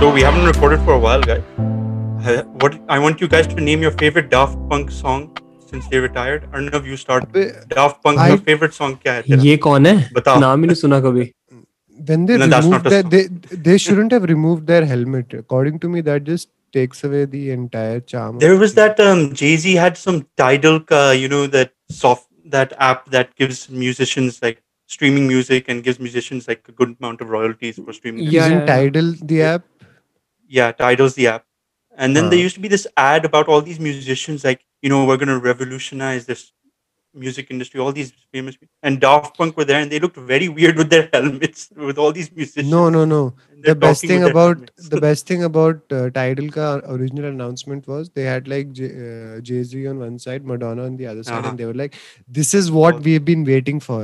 So we haven't recorded for a while, guys. Uh, what I want you guys to name your favorite Daft Punk song since they retired. Arnav, you start. अबे, Daft Punk, I- your favorite song क्या है तेरा? ये कौन है बताओ. नाम ही नहीं सुना कभी when they No, removed not a their, they they shouldn't have removed their helmet. According to me, that just takes away the entire charm. There was that um, Jay Z had some Tidal, uh, you know, that soft that app that gives musicians like streaming music and gives musicians like a good amount of royalties for streaming. Yeah, Isn't yeah, yeah. Tidal the app? Yeah, Tidal's the app. And then there used to be this ad about all these musicians, like, you know, we're going to revolutionize this music industry, all these famous people. And Daft Punk were there and they looked very weird with their helmets, with all these musicians. No, no, no. and they're The best talking thing with their about helmets. the best thing about uh, Tidal ka original announcement was they had like J- uh, Jay Z on one side, Madonna on the other side, Uh-huh. and they were like, "This is what Oh. we've been waiting for,"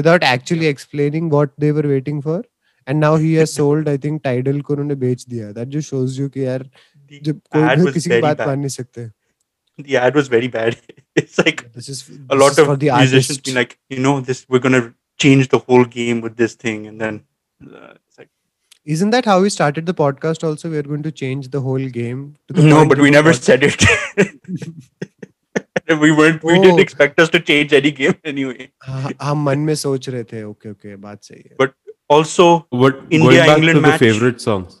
without actually explaining what they were waiting for. And now he has sold, I think, Tidal को उन्होंने बेच दिया. That just shows you कि यार the जब कोई ad भी was किसी की very बात bad. मान नहीं सकते. The ad was very bad. It's like This is a this lot is of for the musicians artist. being like, you know, this we're gonna change the whole game with this thing, and then uh, it's like, Isn't that how we started the podcast? Also, we are going to change the whole game. To the no, point but of we a never pod- said it. we weren't. We Oh. didn't expect us to change any game anyway. हाँ, हम मन में सोच रहे थे okay okay बात सही है But also, What India, going back England to the match. favorite songs?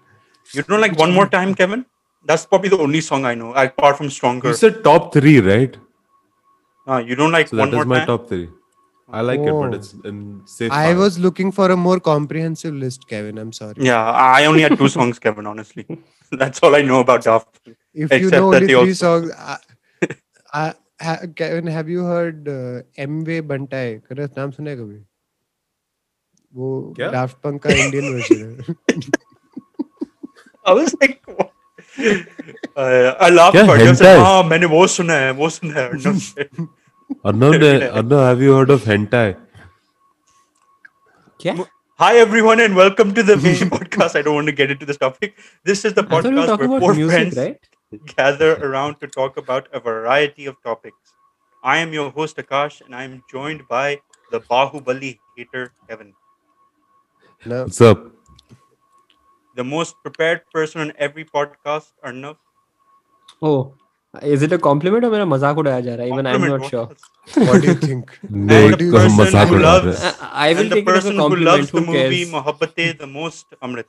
You know, like one more time, Kevin. That's probably the only song I know, apart from Stronger. You said top three, right? Ah, you don't like So one that more is my time. top three. I like it, but Oh. it's in safe. I five. was looking for a more comprehensive list Kevin I'm sorry Yeah, I only had two songs, Kevin. Honestly, that's all I know about Daft. Punk. if you except know that only they three also- songs I, I, ha, Kevin have you heard uh, M.V. Bantai करे नाम सुना है कभी वो क्या? Daft Punk का Indian version है I was like, what? Uh, I laughed क्या, about it. I said, hentai? हाँ मैंने वो सुना है वो सुना है Arnav said. Arnav, ne- Arnav, have you heard of hentai? क्या Hi everyone and welcome to the main podcast. I don't want to get into this topic. This is the I thought we were podcast talking where about four music friends right gather around to talk about a variety of topics. I am your host Akash and I am joined by the Bahubali hater Kevin, no, What's up? the most prepared person on every podcast, Arnav. Oh, is it a compliment or मेरा मजाक उड़ाया जा Even I'm not sure. What do you think? no, and the person who loves, I will take it as a. Who loves who the cares? movie Mohabbatein the most, Amrit.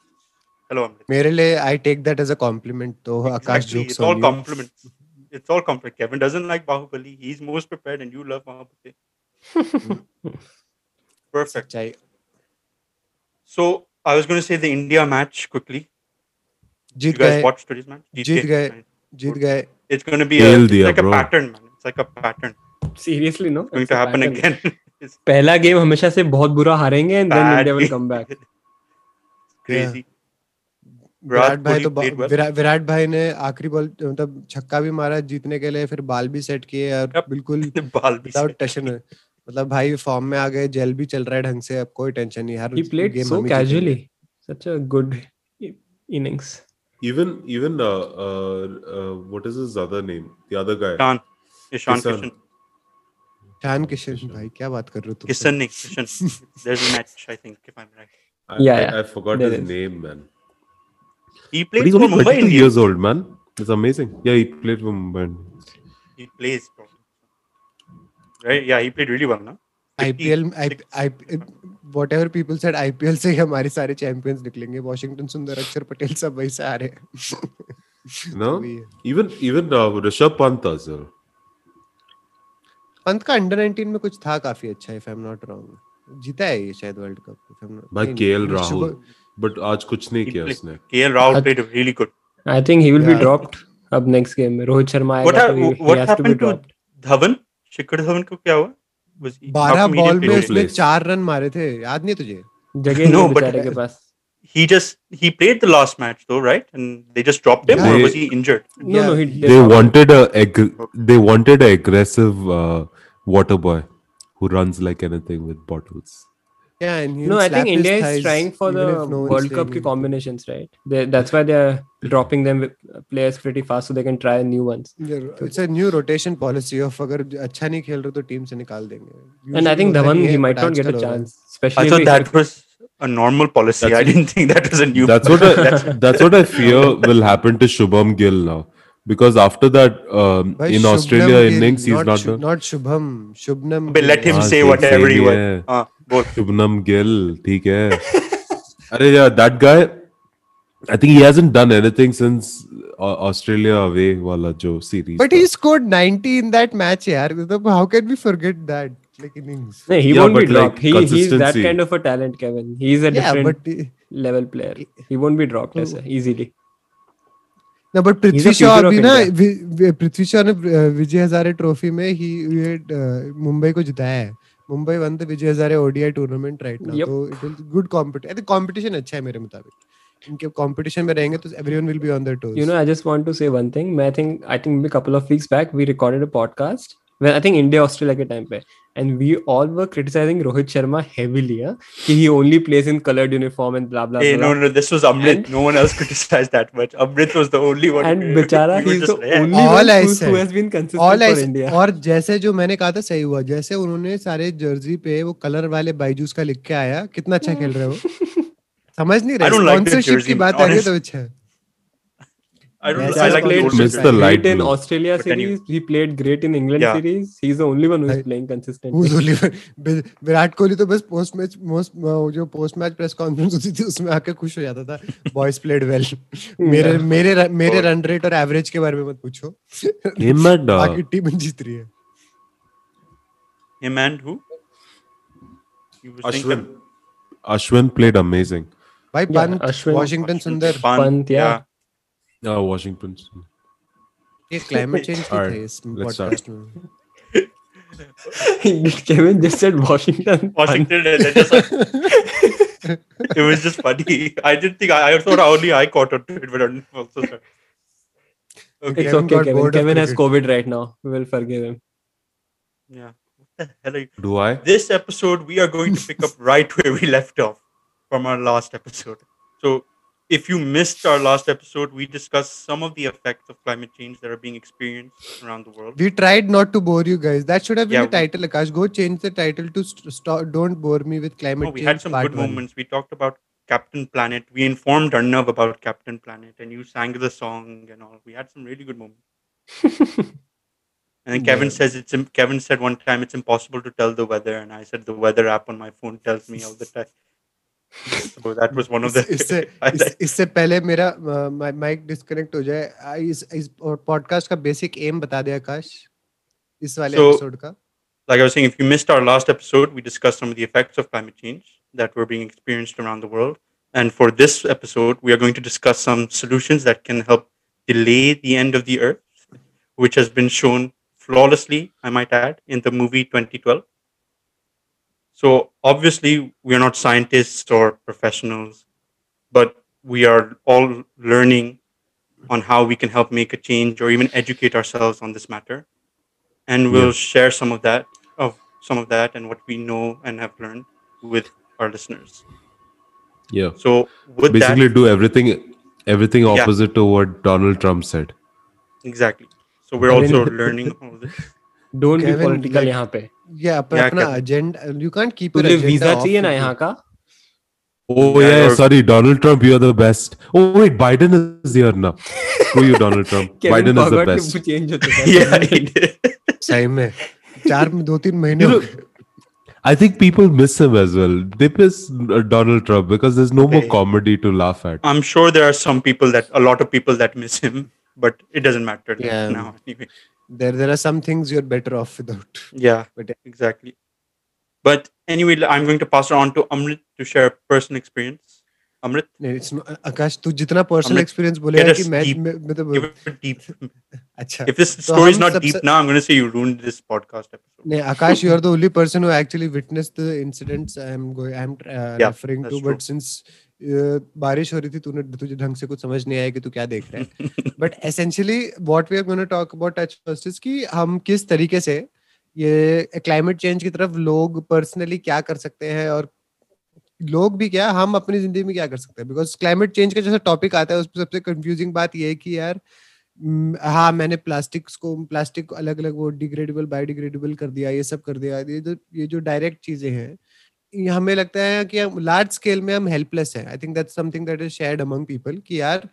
Hello, Amrit. मेरे लिए I take that as a compliment. तो Akash jokes It's all compliments. It's all compliment. Kevin doesn't like Bahubali. He's most prepared, and you love Mohabbatein. Perfect. So I was going to say the India match quickly. Jeet You guys गए watched today's match? जीत गए Right. जीत गए It's going to be a, it's like a pattern, man. It's like a pattern. seriously no It's going to happen pattern. again. पहला game हमेशा से बहुत बुरा हारेंगे and then India will badly. come back crazy. Virat भाई तो well. Virat भाई ने आखिरी बॉल मतलब छक्का भी मारा जीतने के लिए फिर बाल भी सेट किए और बिल्कुल Ball be विदाउट. टेंशन मतलब भाई फॉर्म में आ गए जेल भी चल रहा है ढंग से अब कोई टेंशन नहीं हर he played game so हम ही जीतेंगे। casually such a good i- innings Even even uh, uh, uh, what is his other name? The other guy. Ishan. Ishan Kishan. Kishan. शान किशन भाई क्या बात कर रहे हो तुम Kishan नहीं, Kishan. There's a match, I think, if I'm right. I, Yeah, I, yeah. I forgot There his is. name, man. He But played he's for Mumbai 22 Indians. years old, man. It's amazing. Yeah, he played for Mumbai. He plays. right? Yeah, he played really well, no? IPL, I, I, whatever people said IPL से ही हमारे सारे champions निकलेंगे। Washington सुंदर अक्षर पटेल सब वही से आ रहे हैं। No even even Rishabh Pant sir Pant का अंडर 19 में कुछ था काफ़ी अच्छा if I am not wrong जीता है ये शायद world cup if I am not भाई केएल राहुल बट आज कुछ नहीं किया उसने। KL Rahul played really good I think he will be dropped अब नेक्स्ट गेम में। रोहित शर्मा आएगा what happened to Dhawan Shikhar Dhawan को क्या हुआ? बारह बॉल में? उसने चार रन मारे थे याद नहीं तुझे जगह नहीं No, बेचारे के पास He just he played the last match though, right? And they just dropped him, or was he injured? no yeah. no he they wanted a ag- they wanted a aggressive uh, water boy who runs like anything with bottles Yeah, and no, I think India is trying for the no World Cup combinations, right? They, that's why they're dropping them with players pretty fast so they can try new ones. Yeah, it's a new rotation policy of अगर अच्छा नहीं खेल रहे तो And I think Dhawan he might not get a chance, especially. I thought that was a normal policy. That's I didn't think that was a new. That's policy. what I, that's, what I fear will happen to Shubham Gill now. Because after that, um, in Australia innings, he's not not, not Shubham. Shubman. But let him ah, say whatever he wants. Yeah. Uh, Shubnam Gill, ठीक है. अरे yeah, that guy. I think he hasn't done anything since uh, Australia away वाला जो series. But he scored 90 in that match यार मतलब how can we forget that like innings No, he Yeah, won't be but, like, he, he's that kind of a talent, Kevin. He's a yeah different but he- level player. He won't be dropped ऐसे easily. No, but future of अभी ना पृथ्वी शॉ ने अ, Vijay Hazare trophy में ही मुंबई को जिताया है Mumbai won the Vijay Hazare ODI tournament right now तो it will good competition I competition अच्छा है मेरे मुताबिक। इनके कंपटीशन में रहेंगे तो everyone will be on their toes you know I just want to say one thing मैं think I think couple of weeks back we recorded a podcast when I think India Australia के time पे and we all were criticizing Rohit Sharma heavily. Huh? कि he only plays in colored uniform and blah blah Hey, blah. no, no, this was Amrit. And- no one else criticized that much. Amrit was the only one. And बेचारा were he's the only All one I who, who has been consistent all for India. और जैसे जो मैंने कहा था सही हुआ जैसे उन्होंने सारे जर्सी पे वो कलर वाले बाईजूस का लिख के आया कितना अच्छा खेल रहे हो समझ नहीं I रहे like jersey, की बात आ रही है तो अच्छा है I don't. Yes, I like the played Miss the light great in blue. Australia But anyway. series. He played great in England Yeah. series. He's the only one who's I- playing consistently. Who's only one- Virat Kohli तो बस post match most जो post match press conference होती थी उसमें आके खुश हो जाता था बॉयज़ प्लेड वेल मेरे मेरे मेरे रन रेट और एवरेज के बारे में मत पूछो Him and uh, बाकी टीम जीत रही है Him and who? You Ashwin. Ashwin played amazing. भाई Yeah, Pant Ashwin- Washington Sundar Pant, Pant, yeah. Uh, Washington. ये क्लाइमेट चेंज की Alright, थे इस let's पॉडकास्ट में Kevin just said Washington. Washington. and then just like- it was just funny. I didn't think. I, I thought only I caught on to it, but I'm also sorry. Okay. It's Kevin okay, got Kevin. bored of Kevin has cricket. COVID right now. We will forgive him. Yeah. What the hell are you? Do I? This episode, we are going to pick up right where we left off from our last episode. So, if you missed our last episode, we discussed some of the effects of climate change that are being experienced around the world. We tried not to bore you guys. That should have been Yeah, the we- title. Akash, go change the title to st- stop, "Don't bore me with climate Oh, we change." had some good one. moments. We talked about Captain Planet. We informed Arnav about Captain Planet, and you sang the song and all. We had some really good moments. And then Kevin Yeah. says it's im- Kevin said one time it's impossible to tell the weather, and I said the weather app on my phone tells me all the time So that was one of the. इस- इससे इस, इससे पहले मेरा mic disconnect हो जाए आ, इस इस पॉडकास्ट का बेसिक एम बता दे आकाश इस वाले So- एपिसोड का like I was saying, if you missed our last episode, we discussed some of the effects of climate change that were being experienced around the world. And for this episode, we are going to discuss some solutions that can help delay the end of the earth, which has been shown flawlessly, I might add, in the movie 2012. So, obviously, we are not scientists or professionals, but we are all learning on how we can help make a change or even educate ourselves on this matter and we'll Yeah. share some of that of some of that and what we know and have learned with our listeners Yeah. so with Basically, that do everything everything Yeah. opposite to what Donald Trump said. exactly so we're also learning all this Don't be Kevin, political like- यहाँ पे ये अपना अपना agenda you can't keep तुझे visa चाहिए ना यहाँ का Oh Yeah, yeah, sorry, Donald Trump, you're the best. Oh wait, Biden is here now. Screw you, Donald Trump. Biden is the best. change हो चुका है yeah he did. सही में चार में दो तीन महीने You know, I think people miss him as well. They miss uh, Donald Trump because there's no more comedy to laugh at. i'm sure there are some people that a lot of people that miss him but it doesn't matter Yeah. now anyway there there are some things you're better off without. Yeah but exactly. But anyway i'm going to pass it on to amrit to share a personal experience. Amrit? It's not, akash tu jitna personal amrit, experience ki main give it deep acha. If this story is not deep now i'm going to say you ruined this podcast episode. Nahi akash you are the only person who actually witnessed the incidents i'm going i'm uh, yeah, referring to true. but since बारिश हो रही थी तूने तुझे ढंग से कुछ समझ नहीं आया कि तू क्या देख रहा है। But essentially what we are gonna talk about touch first is कि हम किस तरीके से ये क्लाइमेट चेंज की तरफ़ लोग पर्सनली क्या कर सकते हैं और लोग भी क्या हम अपनी ज़िंदगी में क्या कर सकते हैं। बिकॉज़ क्लाइमेट चेंज का जैसा टॉपिक आता है उसमें सबसे कंफ्यूजिंग बात ये है कि यार हम्म, हाँ मैंने प्लास्टिक्स को प्लास्टिक को अलग अलग वो डिग्रेडेबल बायोडिग्रेडेबल कर दिया ये सब कर दिया ये जो ये जो डायरेक्ट चीज़ें हैं हमें लगता है कि हम लार्ज स्केल में हम हेल्पलेस हैं। I think that's something that is shared among people कि यार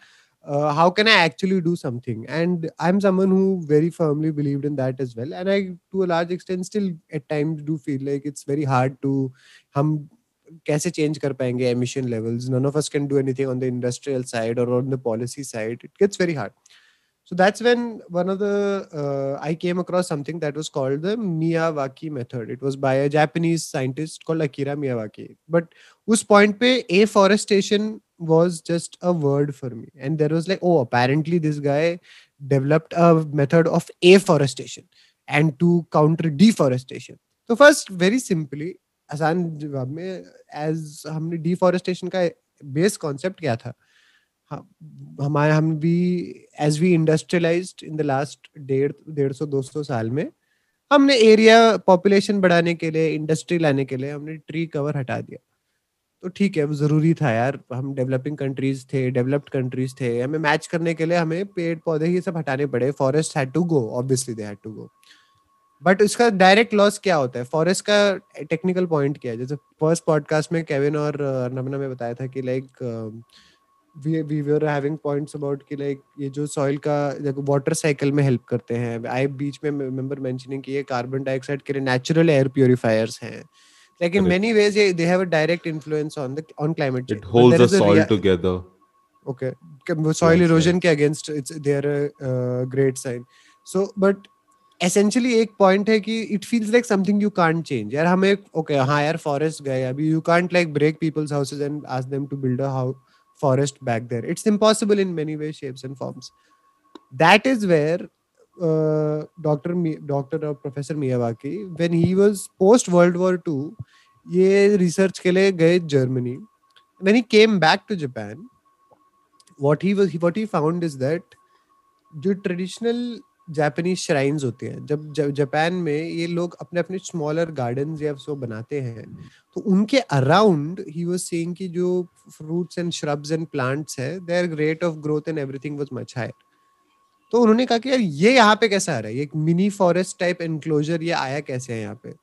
how can I actually do something and I am someone who very firmly believed in that as well and I to a large extent still at times do feel like it's very hard to हम कैसे change कर पाएँगे emission levels none of us can do anything on the industrial side और on the policy side it gets very hard so that's when one of the uh, i came across something that was called the miyawaki method it was by a japanese scientist called akira miyawaki but us point pe afforestation was just a word for me and there was like oh apparently this guy developed a method of afforestation and to counter deforestation so first very simply आसान जवाब में as हमने deforestation का base concept क्या था हमारे, हम भी as we industrialised in the last डेढ़ डेढ़ सौ, दो सौ साल में, हमने एरिया पॉपुलेशन बढ़ाने के लिए इंडस्ट्री लाने के लिए, हमने ट्री कवर हटा दिया। तो ठीक है ज़रूरी था यार। हम डेवलपिंग कंट्रीज़ थे डेवलप्ड कंट्रीज़ थे। हमें मैच करने के लिए हमें पेड़, पौधे ही सब हटाने पड़े। Forest had to go obviously they had to go but इसका डायरेक्ट लॉस क्या होता है? फॉरेस्ट का टेक्निकल पॉइंट क्या है? जैसे फ़र्स्ट पॉडकास्ट में केविन और अर्नबना में बताया था कि like we we were having points about ki like ye jo soil ka like water cycle mein help karte hain I beech mein remember mentioning ki ye carbon dioxide ke liye natural air purifiers hain like in many ways ye, they have a direct influence on the on climate change. It holds the soil rea- together. Okay, soil erosion ke against it's they are a uh, great sign. So but essentially ek point hai ki it feels like something you can't change yaar हमें okay okay, ha yaar forest gaye abhi you can't like break people's houses and ask them to build a house forest back there it's impossible in many ways shapes and forms that is where uh, dr Mi- dr or professor miyawaki when he was post world war ii ये research के लिए गए Germany when he came back to japan what he was what he found is that जो traditional Japanese shrines होते हैं। जब Japan में ये लोग अपने अपने स्मॉलर गार्डन्स या सो बनाते हैं तो उनके अराउंड ही वाज सेइंग कि जो fruits and shrubs and plants है their rate of growth and everything was much higher तो उन्होंने कहा कि यार, ये यहाँ पे कैसा आ रहा है? ये मिनी फॉरेस्ट टाइप एनक्लोजर ये आया कैसे है यहाँ पे?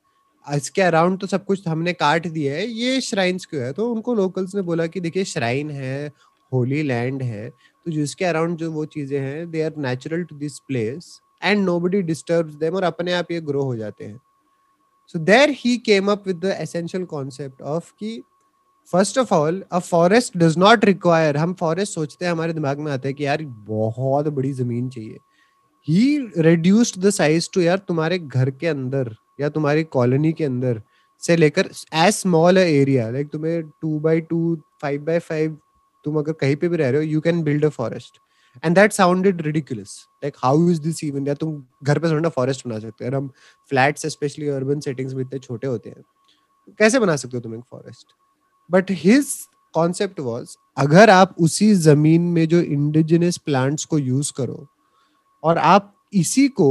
इसके अराउंड तो सब कुछ हमने काट दिया है, ये श्राइन्स क्यों है? तो उनको लोकल्स ने बोला कि देखिए श्राइन है होली लैंड है तो जिसके अराउंड जो वो चीज़ें हैं they are natural to this place and nobody disturb them और अपने आप ये ग्रो हो जाते हैं। So there he came up with the essential concept of कि first of all a forest does not require हम फॉरेस्ट सोचते हैं, हमारे दिमाग में आता है कि यार बहुत बड़ी ज़मीन चाहिए। He reduced the size to यार तुम्हारे घर के अंदर या तुम्हारी कॉलोनी के अंदर से लेकर एज स्मॉल एरिया लाइक तुम्हें two by two five by five तुम अगर कहीं पे भी रह रहे हो you can build a forest and that sounded ridiculous like how is this even या तुम घर पे थोड़ा फॉरेस्ट बना सकते हो। और हम फ्लैट्स स्पेशली अर्बन सेटिंग्स में इतने छोटे होते हैं। कैसे बना सकते हो तुम एक forest but his concept was अगर आप उसी ज़मीन में जो इंडिजिनस प्लांट्स को यूज़ करो, और आप इसी को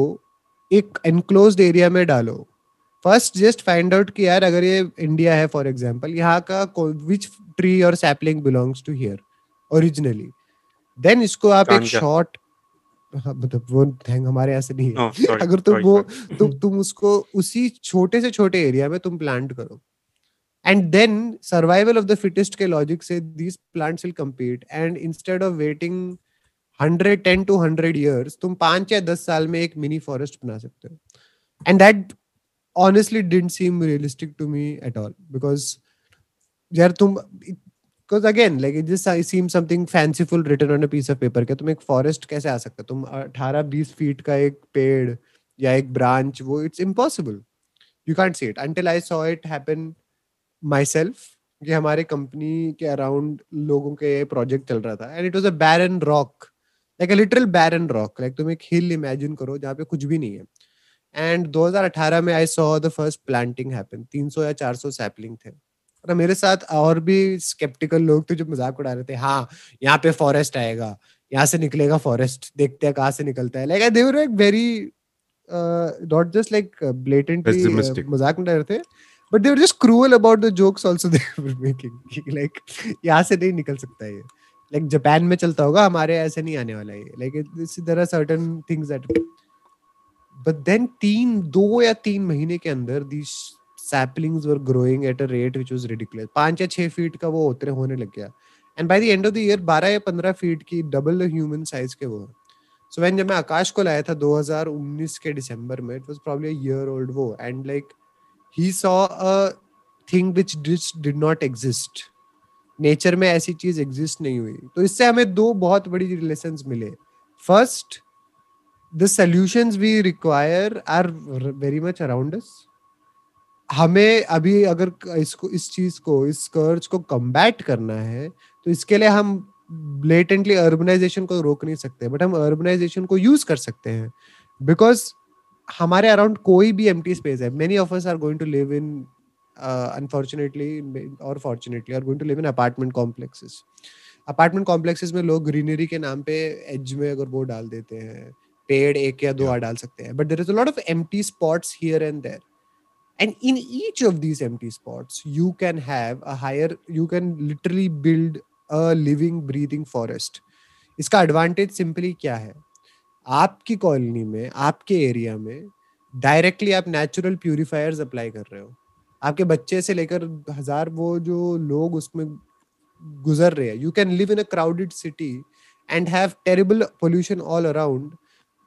एक एनक्लोज एरिया में डालो फ़र्स्ट जस्ट फाइंड आउट कि यार अगर ये इंडिया है फॉर एग्जांपल यहाँ का विच ट्री और sapling belongs to here originally then इसको आप एक शॉर्ट मतलब वो थैंक हमारे यहाँ से नहीं है Oh, sorry. अगर तुम sorry, वो sorry. तुम तुम उसको उसी छोटे से छोटे एरिया में तुम प्लांट करो and then survival of the fittest के लॉजिक से these plants will compete and instead of waiting hundred ten to hundred years तुम पाँच या दस साल में एक मिनी फॉरेस्ट बना सकते हो and that honestly didn't seem realistic to me at all because यार तुम because again like it just seems something fanciful written on a piece of paper क्या तुम एक फॉरेस्ट कैसे आ सकता तुम 18 20 फीट का एक पेड़ या एक ब्रांच वो it's impossible you can't see it until I saw it happen myself कि हमारे कंपनी के अराउंड लोगों के प्रोजेक्ट चल रहा था and it was a barren rock like a literal barren rock like तुम एक हिल इमेजिन करो जहाँ पे कुछ भी नहीं है एंड 2018 में I saw the first planting happen 300 या 400 सैपलिंग थे। और मेरे साथ और भी स्केप्टिकल लोग थे जो मज़ाक उड़ा रहे थे। हाँ यहाँ पे फॉरेस्ट आएगा। यहाँ से निकलेगा फॉरेस्ट देखते हैं कहाँ से निकलता है। लाइक दे वर एक very not just like blatantly मज़ाक उड़ा रहे थे but they were just cruel about the jokes also they were making like यहाँ से नहीं निकल सकता ये। लाइक जापान में चलता होगा हमारे ऐसे नहीं आने वाला है like there are certain things that but then तीन, दो या तीन महीने के अंदर these saplings were growing at a rate which was ridiculous. पाँच या छह फीट का वो उतरे होने लग गया। And by the end of the year 12 या 15 फीट की डबल ह्यूमन साइज़ के वो। सो व्हेन जब मैं आकाश को लाया था 2019 के दिसंबर में it was probably a year old वो। And like he saw a thing which did not exist nature में ऐसी चीज़ एग्जिस्ट नहीं हुई। तो इससे हमें दो बहुत बड़ी लेसन मिले। First the solutions we require are very much around us. हमें अभी अगर इसको, इस चीज़ को, इस कर्ज को कम्बैट करना है तो इसके लिए हम ब्लेटेंटली अर्बनाइजेशन को रोक नहीं सकते बट हम अर्बनाइजेशन को यूज़ कर सकते हैं। बिकॉज़ हमारे अराउंड कोई भी एम स्पेस है many of us are going to live in unfortunately और fortunately are going to live in apartment complexes apartment complexes में लोग ग्रीनरी के नाम पे एज में अगर वो डाल देते हैं पेड़ एक या दो डाल सकते हैं। But there is a lot of empty spots here and there and in each of these empty spots you can have a higher you can literally build a living breathing forest. इसका advantage simply क्या है? आपकी colony में आपके area में directly आप natural purifiers apply कर रहे हो। आपके बच्चे से लेकर हज़ार वो जो लोग उसमें गुजर रहे हैं। You can live in a crowded city and have terrible pollution all around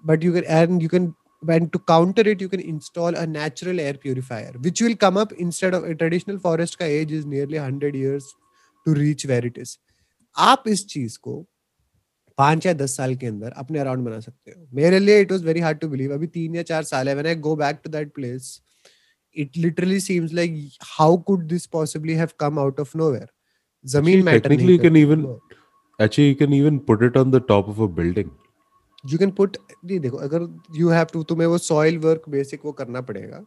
but you can and you can and to counter it you can install a natural air purifier which will come up instead of a traditional forest का age is nearly 100 years to reach where it is आप इस चीज को पांच या दस साल के अंदर अपने अराउंड बना सकते हो मेरे लिए it was very hard to believe अभी तीन या चार साल है when I go back to that place it literally seems like how could this possibly have come out of nowhere जमीन matter technically you can even actually you can even put it on the top of a building You can put नहीं, देखो, अगर you have to तुम्हें वो soil work basic वो करना पड़ेगा।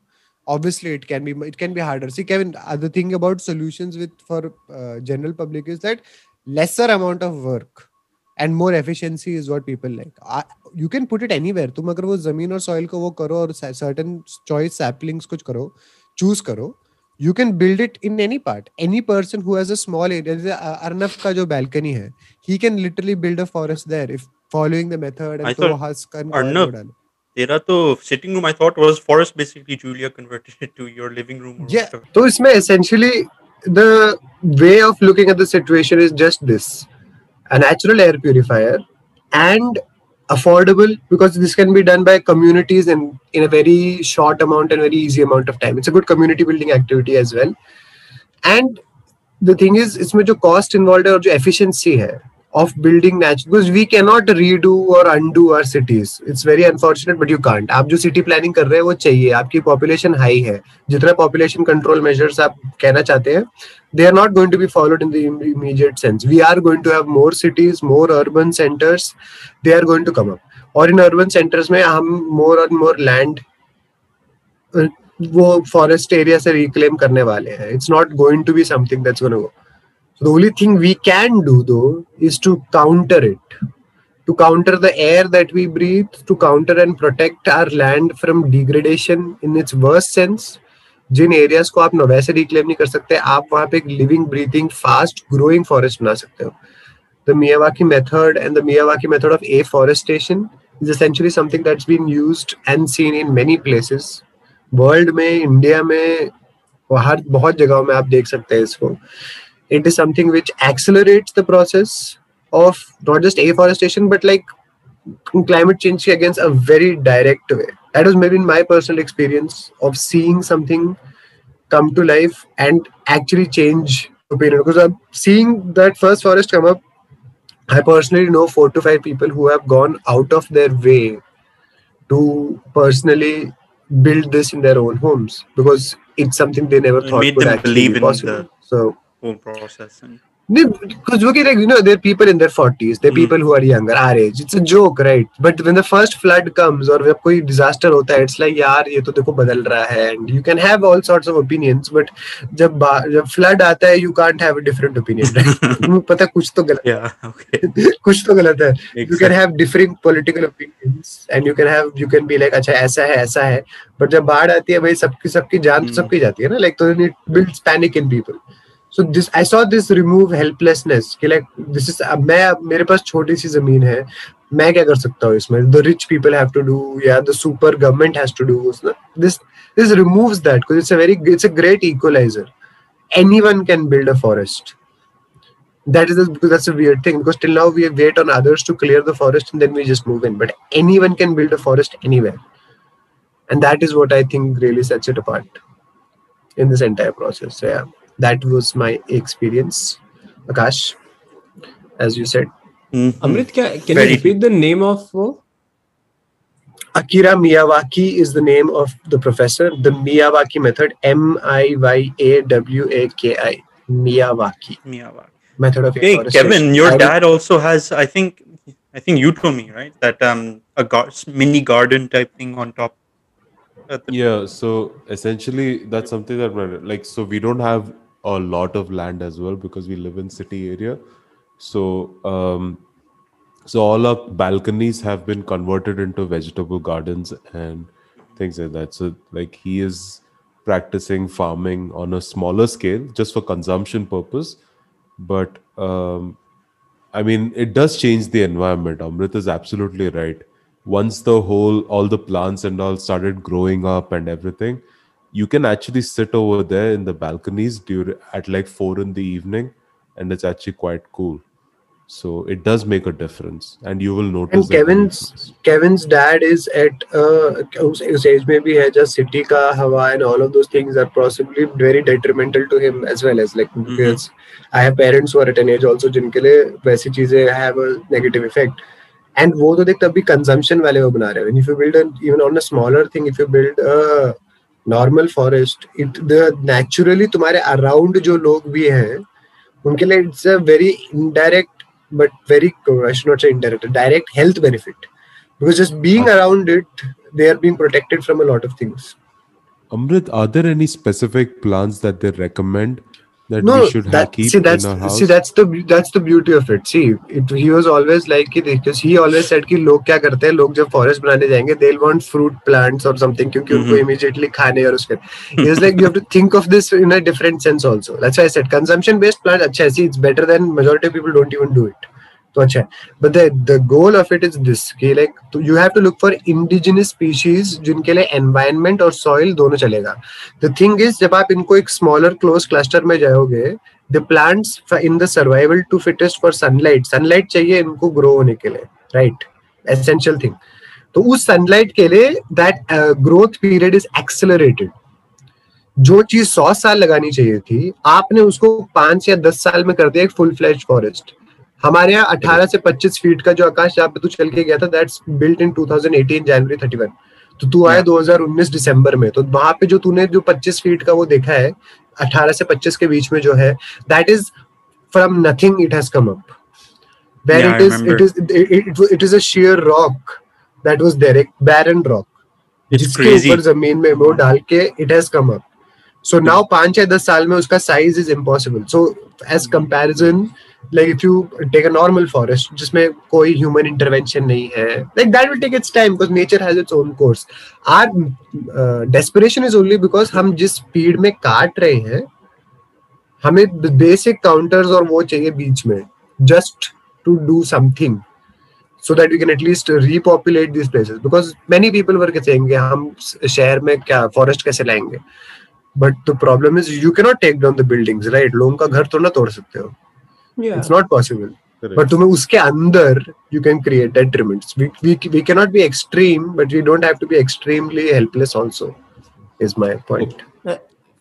Obviously it can be it can be harder see can other thing about solutions with for general public is that lesser amount of work and more efficiency is what people like you can put it anywhere तुम अगर वो ज़मीन और soil को वो करो और certain choice saplings कुछ करो चूज़ करो you can build it in any part any person who has a small area Arnab का जो बैल्कनी है he can literally build a forest there if following the method and I throw thought husk and Arnab- oil डालो. तेरा तो sitting room I thought was forest basically Julia converted it to your living room or Yeah. whatever. So इसमें essentially the way of looking at the situation is just this a natural air purifier and affordable because this can be done by communities in in a very short amount and very easy amount of time it's a good community building activity as well and the thing is इसमें जो cost involved है और जो efficiency है of building natural because we cannot redo or undo our cities it's very unfortunate but you can't आप जो city planning कर रहे हैं वो चाहिए आपकी population high है जितना population control measures आप कहना चाहते हैं they are not going to be followed in the immediate sense we are going to have more cities more urban centers they are going to come up और in urban centers में हम more and more land अ, वो forest area से reclaim करने वाले हैं it's not going to be something that's going to so the only thing we can do though is to counter it to counter the air that we breathe to counter and protect our land from degradation in its worse sense Jin areas को आप वैसे reclaim नहीं कर सकते, आप वहाँ पे एक living breathing fast growing forest बना सकते हो। The Miyawaki method and the Miyawaki method of afforestation is essentially something that's been used and seen in many places world में इंडिया में हर बहुत जगहों में आप देख सकते हैं इसको। It is something which accelerates the process of not just afforestation but like climate change against a very direct way. That was maybe my personal experience of seeing something come to life and actually change opinion. Because I'm seeing that first forest come up, I personally know four to five people who have gone out of their way to personally build this in their own homes because it's something they never thought made would them actually believe in possible. the- So whole process and Because look at like you know, there are people in their forties, there are Hmm. people who are younger, our age. It's a joke, right? But when the first flood comes or जब कोई disaster होता है, it's like यार ये तो देखो बदल रहा है. And you can have all sorts of opinions, but जब जब flood आता है, you can't have a different opinion, right? पता है कुछ तो गलत yeah okay कुछ तो गलत है. You can have differing political opinions and you can have you can be like अच्छा ऐसा है ऐसा है. But जब बाढ़ आती है भाई सबकी सबकी जान तो Hmm. सबकी जाती है ना. Like तो it builds panic in people. so this i saw this remove helplessness कि like this is अब मैं मेरे पास छोटी सी जमीन है मैं क्या कर सकता हूँ इसमें the rich people have to do या the super government has to do this this removes that because it's a very it's a great equalizer anyone can build a forest that is the, because that's a weird thing because till now we wait on others to clear the forest and then we just move in but anyone can build a forest anywhere and that is what i think really sets it apart in this entire process so yeah that was my experience akash as you said Mhm. Amrit, can, can you repeat the name of वो? akira miyawaki is the name of the professor the miyawaki method m i y a w a k i miyawaki Miyawaki. method of Hey. Kevin, your I will- dad also has, I think, I think you told me, right? That um, a gar- mini garden type thing on top. Yeah, so essentially that's something that like so we don't have a lot of land as well because we live in city area. So um so all our balconies have been converted into vegetable gardens and things like that. So like he is practicing farming on a smaller scale just for consumption purpose. But um I mean, it does change the environment. Amrit is absolutely right once the whole all the plants and all started growing up and everything you can actually sit over there in the balconies during at like 4 in the evening and it's actually quite cool. So it does make a difference and you will notice and kevin's kevin's dad is at uh age maybe has just city ka hawa and all of those things are possibly very detrimental to him as well as like because mm-hmm. i have parents who are at an age also jinke liye waisi cheeze have a negative effect. And वो तो देख तभी consumption वाले वो बना रहे हो। If you build even on a smaller thing if you build a normal forest it the naturally तुम्हारे अराउंड जो लोग भी हैं उनके लिए it's a very indirect but very not so indirect direct health benefit because just being around it they are being protected from a lot of things Amrit are there any specific plants that they recommend that no, we should that, have keep see, that's, in our house? See, that's the that's the beauty of it. See, it, he was always like because he always said कि लोग क्या करते हैं लोग जब forest बनाने जाएँगे they want fruit plants और समथिंग क्योंकि उनको इमीडिएटली खाने और उसके ही was like you have to think of this in a different sense also that's why I said consumption based plant अच्छा है see it's better than majority of people don't even do it तो अच्छा but the goal of it is this कि like you have to look for indigenous species जिनके लिए environment और soil दोनों चलेगा। द थिंग इज़ जब आप इनको एक स्मॉलर क्लोज क्लस्टर में जाओगे the plants in the survival to fittest for sunlight sunlight चाहिए इनको ग्रो होने के लिए राइट एसेंशियल थिंग तो उस सनलाइट के लिए that growth period is accelerated जो चीज़ सौ साल लगानी चाहिए थी, आपने उसको पाँच या दस साल में कर दिया एक फुल फ्लैश फॉरेस्ट हमारे यहाँ अठारह से पच्चीस फीट का जो आकाश यहाँ पे तू चल के गया था that's built in to January thirty तो तू आया 2019 दिसंबर में तो वहाँ पे जो तूने जो 25 फीट का वो देखा है 18 से 25 के बीच में जो है that is from nothing it has come up where it is it is it is uh rock that was there एक बैरन रॉक ऊपर ज़मीन में वो डाल के it has come up so now पाँच या 10 साल में उसका size is impossible so as comparison like if you take a normal forest जिसमें कोई ह्यूमन इंटरवेंशन नहीं है like that will take its time because nature has its own course our desperation is only because हम जिस speed में काट रहे हैं, हमें बेसिक काउंटर्स और वो चाहिए बीच में just to do something so that we can at least repopulate this places because many people were कहेंगे हम शहर में क्या फॉरेस्ट कैसे लाएँगे? But the problem is you cannot take down the buildings right लोगों का घर तो ना तोड़ सकते हो। Yeah. it's not possible Correct. but तुम्हें उसके अंदर you can create detriments we, we we cannot be extreme but we don't have to be extremely helpless also is my point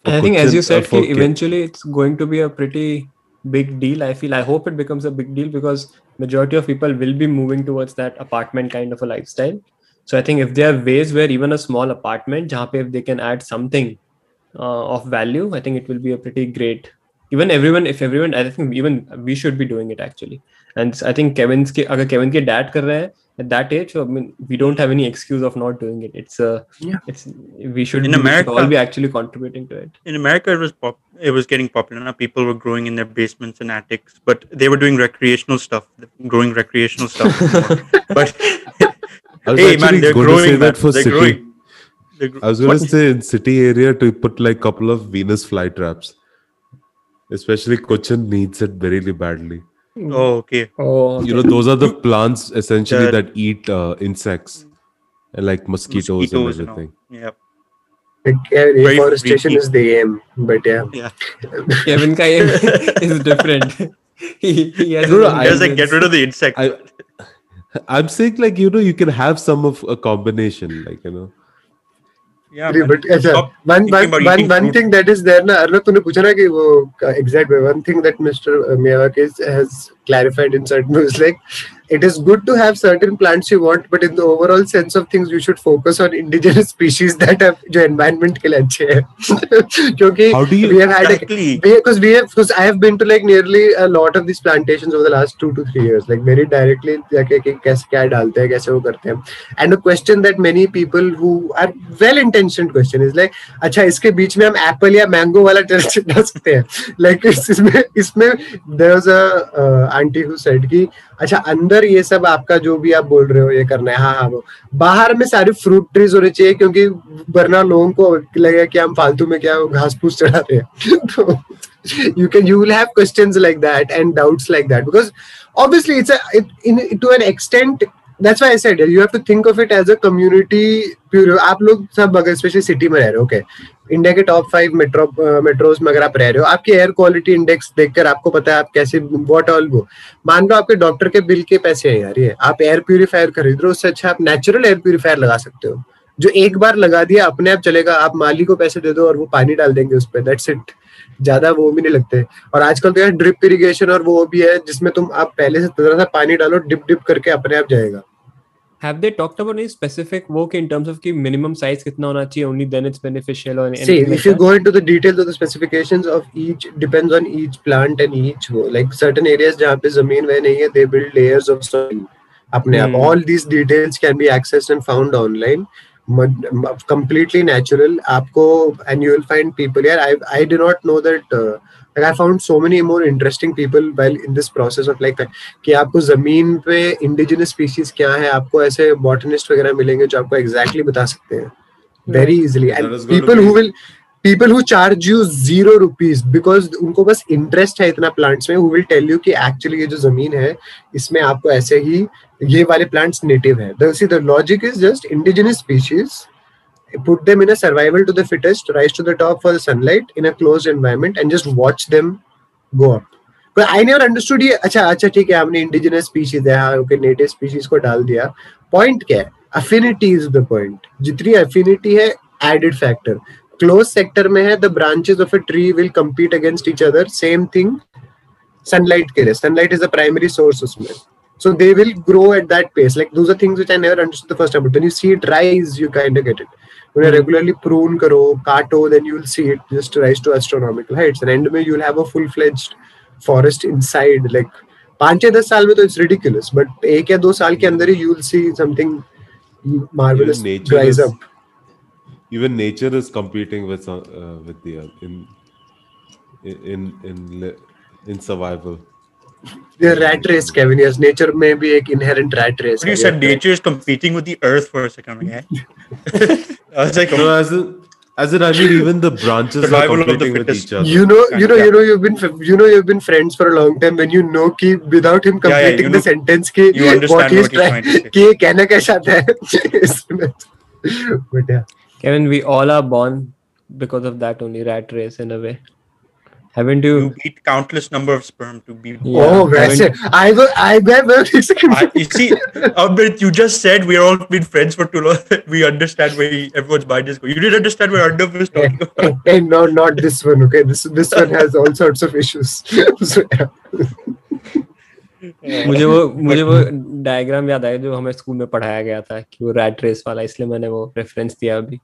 And I think, as you question, said, uh, for कि Ke- eventually it's going to be a pretty big deal. I feel. I hope it becomes a big deal because majority of people will be moving towards that apartment kind of a lifestyle. So I think if there are ways where even a small apartment, जहाँ पे if they can add something uh, of value, I think it will be a pretty great even everyone if everyone i think even we should be doing it actually and i think kevin's ke agar kevin ke dad kar rahe hain at that age i mean we don't have any excuse of not doing it it's uh Yeah. it's we should, In we should America- all be actually contributing to it In America, it was pop. It was getting popular. Now people were growing in their basements and attics, but they were doing recreational stuff, growing recreational stuff. but hey, man, they're growing. that for they're city. growing. They're gro- I was going What? to say in city area to put like a couple of Venus flytraps. Especially Cochin needs it very badly. Oh, okay. oh You know, those are the plants essentially That- that eat uh, insects and like mosquitoes, Mosquitoes and and all. everything. Yeah. Like, yeah, Very reforestation is the aim, but yeah. Yeah. kevin ka aim is different he, he has No, his no, own I- Just like get rid of the insect. I, I'm saying like you know you can have some of a combination like you know but अच्छा पूछा ना कि वो exact one thing that mister has clarified in certain ways like it is good to have certain plants you want but in the overall sense of things you should focus on indigenous species that have जो environment के लिए अच्छे हैं क्योंकि How do you- we have had a, Exactly. because we have because I have been to like nearly a lot of these plantations over the last two to three years like very directly जाके कि कैसे क्या डालते हैं कैसे वो करते हैं and a question that many people who are well intentioned question is like अच्छा इसके बीच में हम एप्पल या मैंगो वाला टेस्ट डाल सकते हैं like इस- इसमें इसमें there was a aunty who said की अच्छा अंदर ये सब आपका जो भी आप बोल रहे हो, ये करना है। हाँ हाँ वो। बाहर में सारे फ्रूट ट्रीज होने चाहिए क्योंकि वरना लोगों को लगे कि हम फालतू में क्या घास फूस चढ़ा रहे हैं you can you will have questions like that and doubts like that because obviously it's to an extent that's why I said, you have to think of it as a community pure आप लोग सब अगर specially city में रह रहे हो okay India के top five metro metros में अगर आप रह रहे हो, आपके एयर क्वालिटी इंडेक्स देखकर आपको पता है आप कैसे वॉट ऑल वो। मान लो आपके डॉक्टर के बिल के पैसे हैं यार, ये। आप एयर प्यूरिफायर खरीद रहे हो, उससे अच्छा आप नेचुरल एयर प्यूरिफायर लगा सकते हो। जो एक बार लगा दिया, अपने आप चलेगा, आप माली को पैसे दे दो और वो पानी डाल देंगे उस पर दैट्स इट ज़्यादा वो भी नहीं लगते। और आजकल तो यार ड्रिप इरिगेशन और वो भी है, जिसमें तुम आप पहले से थोड़ा सा पानी डालो डिप डिप करके अपने आप जाएगा। Have they talked about any specific work in terms of कि minimum size कितना होना चाहिए only then it's beneficial or anything See, like if you that? go into the details of the specifications of each, depends on each plant and each. Like certain areas जहाँ पे ज़मीन वह नहीं है, they build layers of soil. अपने आप. Hmm. All these details can be accessed and found online. Completely natural. आपको and you will find people here. I I do not know that. Uh, like i found so many more interesting people while in this process of like कि आपको ज़मीन पे indigenous species क्या है? आपको ऐसे botanist वगैरह मिलेंगे जो आपको एग्जैक्टली exactly बता सकते हैं। Very easily and people who will people who charge you zero rupees because उनको बस इंटरेस्ट है इतना प्लांट्स में हु विल टेल यू कि एक्चुअली ये जो ज़मीन है इसमें आपको ऐसे ही ये वाले प्लांट्स नेटिव है। Logic is just indigenous species put them in a survival to the fittest rise to the top for the sunlight in a closed environment and just watch them go up but I never understood ये अच्छा अच्छा ठीक है हमने indigenous species है हाँ okay native species को डाल दिया point क्या है affinity is the point जितनी affinity है added factor closed sector में है the branches of a tree will compete against each other same thing sunlight के लिए sunlight is the primary source उसमें so they will grow at that pace like those are things which I never understood the first time but when you see it rise you kind of get it उन्हें regularly prune करो काटो then you will see it just rise to astronomical heights and में you will have a full fledged forest inside like पाँच या दस साल में तो इट्स रिडिकुलस बट एक या दो साल के अंदर ही you will see something marvellous rise up even nature is competing with uh, with the earth in in in the rat race Kevin yes nature में भी एक inherent rat race But you है, said yeah. nature is competing with the earth for a second. Yeah. I was like, no as in as in i mean even the branches are Survival of the competing with fittest. each other you know you know Yeah. you know you've been you know you've been friends for a long time when you know कि without him Yeah, yeah, completing you the know- sentence कि you understand what he's what he's trying to say. कि ये कहना क्या चाहता है इसमें but yeah Kevin, we all are born because of that only rat race in a way. Haven't you? you beat countless number of sperm to be. Yeah, oh वैसे I will I will I, you see, Amrit, you just said we're all been friends for too long. we understand where he- everyone's mind is going. You didn't understand where Arnav was hey, talking about. hey, hey, no not this one okay this this one has all sorts of issues so, yeah. मुझे वो मुझे वो diagram याद आया जो हमें school में पढ़ाया गया था कि वो रैट रेस वाला इसलिए मैंने वो रेफरेंस दिया अभी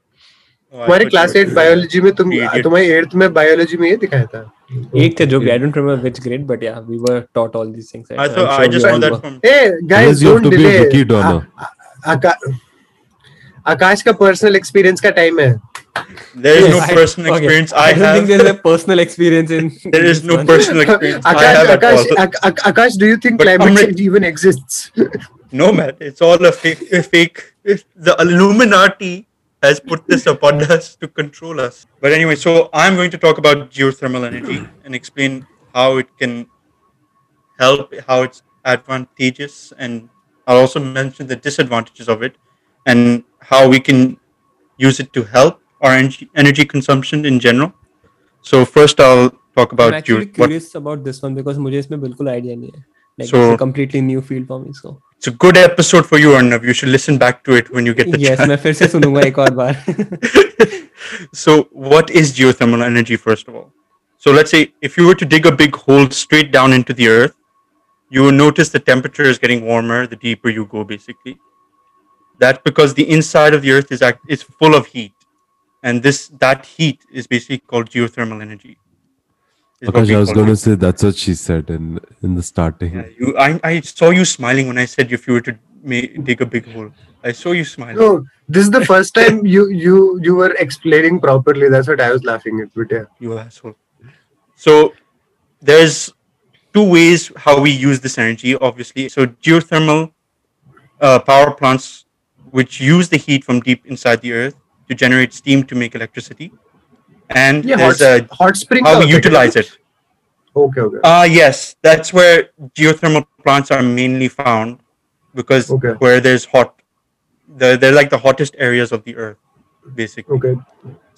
Oh, हमारे क्लास एट बायोलॉजी में तुम. तुम्हारे एट्थ में बायोलॉजी में ये दिखाया था एक थे जो I don't remember which grade but या we were taught all these things I thought I just that from hey guys don't delay रुकी डॉलर आकाश का पर्सनल एक्सपीरियंस का टाइम है There is yes, no personal I, experience okay. I, I don't have. think there's a personal experience in. there is no personal experience Akash, I have Akash, at all. Ak- Ak- Akash, do you think but climate change even exists? no, man. It's all a fake. A fake. The Illuminati has put this upon us to control us. But anyway, so I'm going to talk about geothermal energy and explain how it can help, how it's advantageous, and I'll also mention the disadvantages of it and how we can use it to help our energy, energy consumption in general. So first, I'll talk I'm about actually geo- what curious about this one because मुझे इसमें बिल्कुल idea नहीं है. Like So- it's a completely new field for me. So it's a good episode for you, Arnav. You should listen back to it when you get the yes, chance. मैं फिर से सुनूंगा एक और बार. so, what is geothermal energy, first of all? So, let's say if you were to dig a big hole straight down into the earth, you will notice the temperature is getting warmer the deeper you go, basically. That's because the inside of the earth is act- is full of heat, and this that heat is basically called geothermal energy. Is what Akash, I was going to say that's what she said in in the starting. Yeah, you, I, I saw you smiling when I said if you were to ma- dig a big hole. I saw you smiling. no this is the first time you you you were explaining properly that's what i was laughing at but yeah you asshole. So there's two ways how we use this energy, obviously. So geothermal uh, power plants, which use the heat from deep inside the earth to generate steam to make electricity, and ये there's hot, uh, hot spring how का we होता है utilize क्या? it. okay okay Uh yes, that's where geothermal plants are mainly found because Okay. where there's hot, they're, they're like the hottest areas of the earth, basically. okay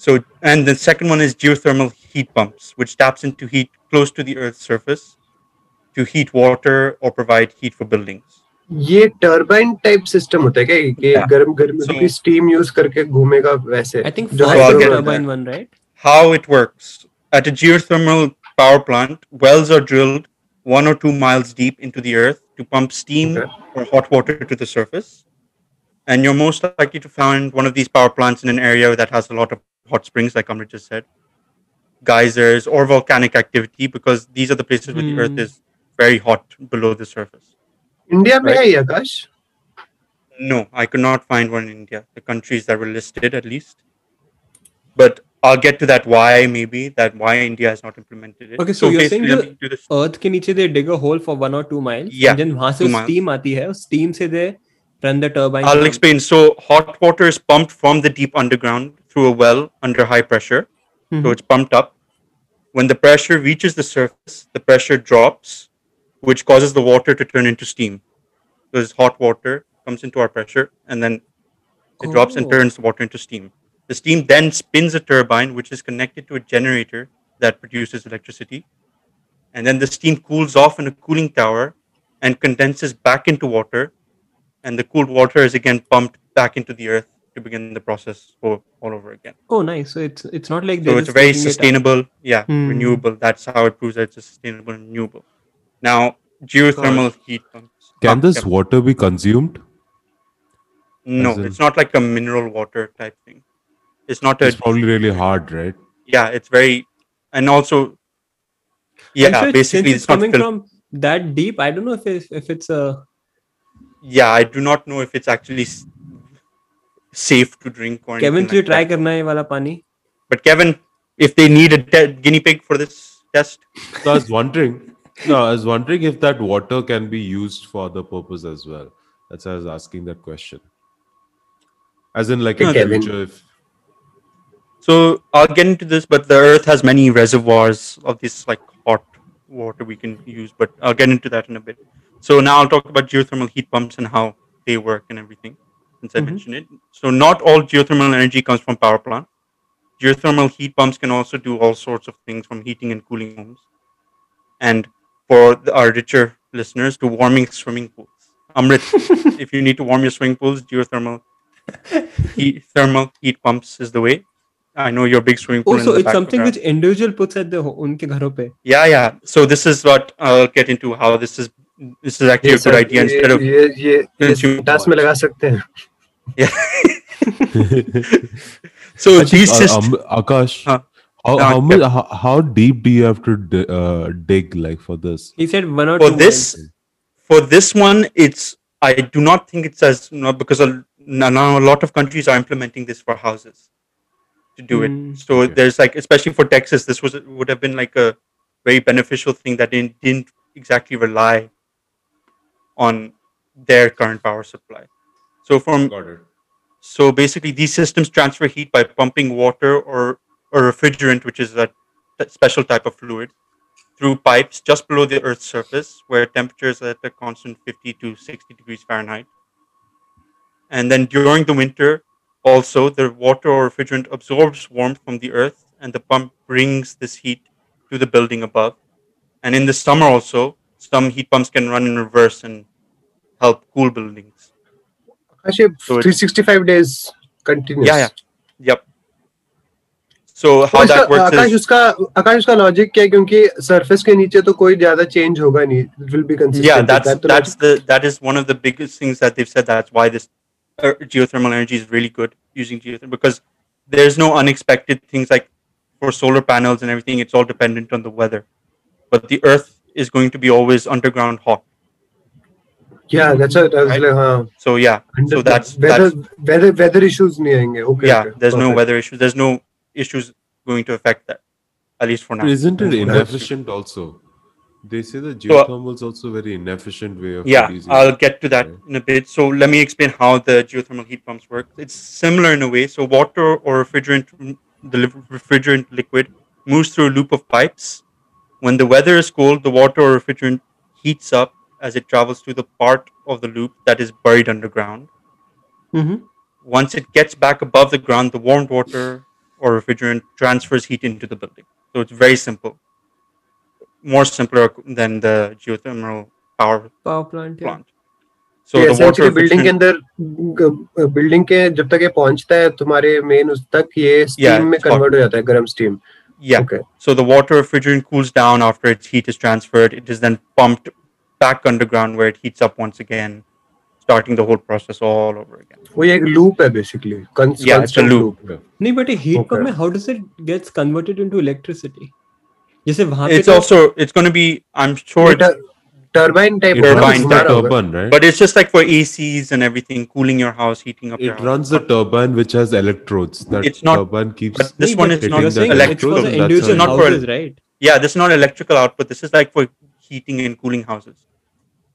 So, and the second one is geothermal heat pumps, which taps into heat close to the Earth's surface to heat water or provide heat for buildings. ये turbine type system होता है क्या ये? कि Yeah. गर्म गर्म So- की steam use करके घूमेगा वैसे I think जो first So how it works. At a geothermal power plant, wells are drilled one or two miles deep into the earth to pump steam okay. or hot water to the surface. And you're most likely to find one of these power plants in an area that has a lot of hot springs, like Amrit just said, geysers, or volcanic activity, because these are the places mm. where the earth hmm. is very hot below the surface. India right? hai Akash? No, I could not find one in India. The countries that were listed, at least. But I'll get to that why, maybe that why India has not implemented it. Okay, so you're saying basically, let the- me do this. Earth के नीचे they dig a hole for one or two miles. Yeah, And then वहाँ से two miles. steam आती है. उस steam से they run the turbine. I'll pump. explain. So hot water is pumped from the deep underground through a well under high pressure. So Mhm. it's pumped up. When the pressure reaches the surface, the pressure drops, which causes the water to turn into steam. So this hot water comes into our pressure and then it drops and Oh. turns the water into steam. The steam then spins a turbine, which is connected to a generator that produces electricity. And then the steam cools off in a cooling tower and condenses back into water. And the cooled water is again pumped back into the earth to begin the process all, all over again. Oh, nice. So it's it's not like So it's very taking it sustainable. Yeah, Hmm. renewable. That's how it proves that it's a sustainable and renewable. Now, geothermal heat pumps. Can this yeah. water be consumed? No, in- it's not like a mineral water type thing. It's not it's a. Probably really hard, right? Yeah, it's very, and also, yeah, sure basically, it's, it's coming fil- from that deep. I don't know if it's, if it's a. Yeah, I do not know if it's actually safe to drink. Or Kevin, like try karna wala pani. But Kevin, if they need a te- guinea pig for this test, so I was wondering. no, I was wondering if that water can be used for the purpose as well. That's why I was asking that question. As in, like no, in Kevin. if so I'll get into this, but the Earth has many reservoirs of this like hot water we can use, but I'll get into that in a bit. So now I'll talk about geothermal heat pumps and how they work and everything, since I Mhm. mentioned it. So not all geothermal energy comes from power plant. Geothermal heat pumps can also do all sorts of things from heating and cooling homes, and for the, our richer listeners, to warming swimming pools. Amrit, if you need to warm your swimming pools, geothermal heat, thermal heat pumps is the way. I know your big swimming pool. Also, it's something which individual puts at their unke gharo pe. Yeah, yeah. So this is what I'll get into how this is this is actually yes, a good sir, idea ye, instead of ye, ye, ye, das mein laga sakte. Yeah. so Achik, these uh, just um, Akash, huh? how no, how, much, how, how, deep do you have to d- uh, dig like for this? He said one or for two. For this, ones. for this one, it's I do not think it's as you know, because a, a lot of countries are implementing this for houses to do Hmm, it. So okay. there's like, especially for Texas, this was would have been like a very beneficial thing that didn't, didn't exactly rely on their current power supply. So from so basically, these systems transfer heat by pumping water or a refrigerant, which is a special type of fluid, through pipes just below the Earth's surface, where temperatures are at a constant 50 to 60 degrees Fahrenheit. And then during the winter, also the water or refrigerant absorbs warmth from the Earth, and the pump brings this heat to the building above. And in the summer, also, some heat pumps can run in reverse and help cool buildings. Akash, ये So it- 365 days continuous. Yeah, yeah. Yep. So तो how इसका that works Akash is उसका आकाश उसका logic क्या है क्योंकि surface के नीचे तो कोई ज्यादा चेंज होगा नहीं it will be consistent yeah, that's that's the that is one of the biggest things that they've said. That's why this uh, uh, geothermal energy is really good using geothermal because there's no unexpected things like for solar panels and everything. It's all dependent on the weather, but the Earth is going to be always underground hot. Yeah, that's it. I was right? like. Uh, so yeah, Under, so that's weather that's, weather weather issues. Okay, yeah, okay. there's Perfect. no weather issues. There's no issues going to affect that, at least for now. Isn't it inefficient also? They say the So, uh, geothermal is also very inefficient way of yeah i'll get to that right? in a bit. So let me explain how the geothermal heat pumps work. It's similar in a way. So water or refrigerant the refrigerant liquid moves through a loop of pipes. When the weather is cold the water or refrigerant heats up as it travels through the part of the loop that is buried underground. Mhm. once it gets back above the ground the warmed water or refrigerant transfers heat into the building. So it's very simple more simpler than the geothermal power Power plant. Yeah. plant. So the water essentially building के refrigerant, अंदर building के जब तक ये पहुंचता है तुम्हारे main उस तक ये Yeah, स्टीम में it's hot. कन्वर्ट हो जाता है गर्म steam yeah. Okay So the water refrigerant cools down after its heat is transferred. It is then pumped back underground where it heats up once again, starting the whole process all over again. वो ये एक loop है basically Yeah, it's a loop. नहीं but a heat Okay. pump में how does it gets converted into electricity? जैसे वहाँ पे It's तो also it's going to be I'm sure, it's, turbine type It Turbine runs the type. turbine, right? but it's just like for ACs and everything, cooling your house, heating up your it house. runs the turbine which has electrodes. That It's not- turbine keeps. but this नहीं, one but is hitting not you're the saying it's electrical. for the That's individual not for- houses, right? Yeah, this is not electrical output. This is like for heating and cooling houses.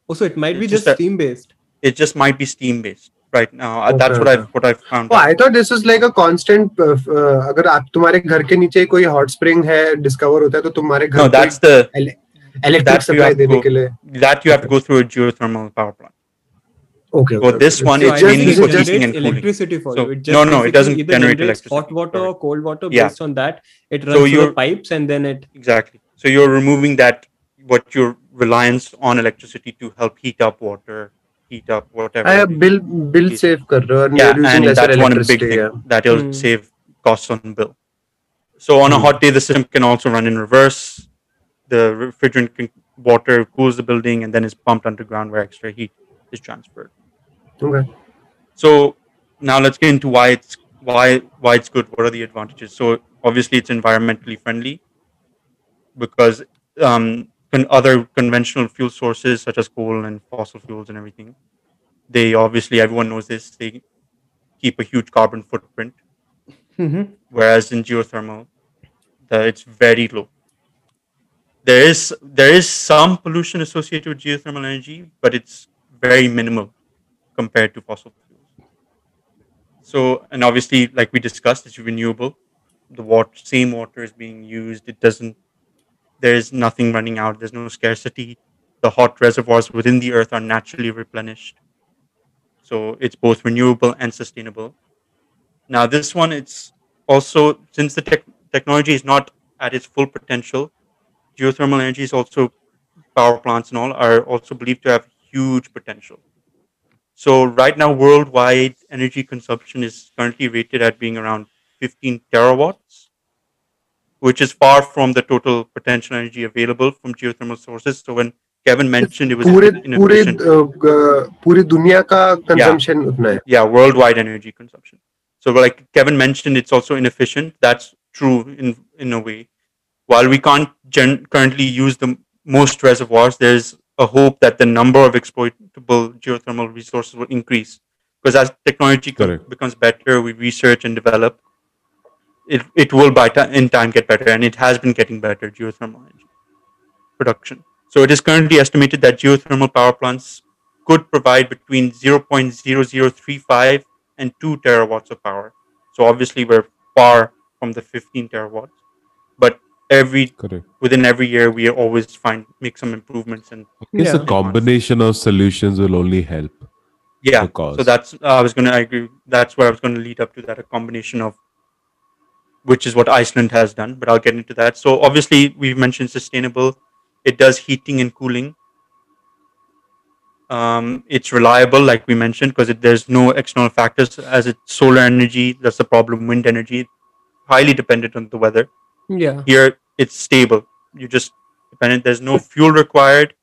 Also, it might be It's just just a- steam based. It just might be steam based right now. Uh, That's Okay, what okay. I've what I've found. Oh, out. I thought this is like a constant. Uh, uh, अगर आप तुम्हारे घर के नीचे कोई hot spring है discover होता है तो तुम्हारे घर no, that's the electric that you supply have to देने go- के लिए that you have to go through a geothermal power plant. Okay For this one, So it's I mainly think for it heating generates and cooling. electricity for So- you. It no, just no, it basically doesn't either generate generates electricity. Hot water Sorry. or cold water Yeah. based on that. It So runs through the you're- pipes and then it. Exactly. So you're removing that what your reliance on electricity to help heat up water, heat up, whatever. I have bill bill heat. save yeah, and that's one big thing yeah. that will mm. save costs on bill. So on mm. a hmm. hot day, the system can also run in reverse. The refrigerant can, water cools the building and then is pumped underground where extra heat is transferred. Okay. So now let's get into why it's why why it's good. What are the advantages? So obviously it's environmentally friendly because um, con- other conventional fuel sources such as coal and fossil fuels and everything, they obviously everyone knows this. They keep a huge carbon footprint, Mhm. whereas in geothermal, the, it's very low. There is there is some pollution associated with geothermal energy, but it's very minimal compared to fossil fuels. So, and obviously, like we discussed, it's renewable. The water, same water is being used. It doesn't. There is nothing running out. There's no scarcity. The hot reservoirs within the earth are naturally replenished. So it's both renewable and sustainable. Now, this one, it's also since the tech, technology is not at its full potential, geothermal energy is also power plants and all are also believed to have huge potential. So right now, worldwide energy consumption is currently rated at being around 15 terawatts, which is far from the total potential energy available from geothermal sources. So when Kevin mentioned it was पूरे in- पूरे inefficient, uh, ग- पूरी दुनिया का consumption उतना है yeah, worldwide energy consumption. So like Kevin mentioned, it's also inefficient. That's true in in a way. While we can't gen- currently use the most reservoirs, there's a hope that the number of exploitable geothermal resources will increase because as technology co- Correct. becomes better, we research and develop. it it will by ti in time get better, and it has been getting better. Geothermal production. So it is currently estimated that geothermal power plants could provide between 0.0035 and 2 terawatts of power. So obviously we're far from the 15 terawatts, but every Correct. within every year we always find make some improvements and I guess Yeah. a combination of solutions will only help. yeah. So that's I was gonna I agree. That's where I was gonna lead up to that a combination of which is what Iceland has done, but I'll get into that. So obviously we've mentioned sustainable. It does heating and cooling. Um, it's reliable, like we mentioned, because there's no external factors. As it's solar energy, that's the problem. Wind energy, highly dependent on the weather. Yeah. Here, it's stable. You just dependent. There's no fuel required,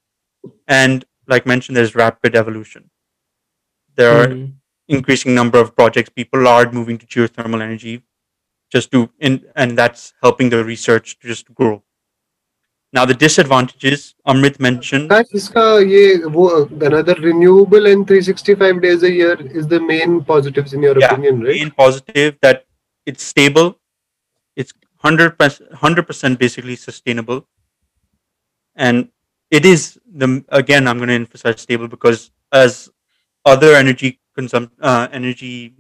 and like mentioned, there's rapid evolution. There are Mm. increasing number of projects. People are moving to geothermal energy, just to in, and that's helping the research to just grow. Now the disadvantages Amrit mentioned. Guys, इसका ये वो another renewable and 365 days a year is the main positives in your Yeah, opinion, right? main positive that it's stable it's 100% 100% basically sustainable and it is the again i'm going to emphasize stable because as other energy consum uh, energy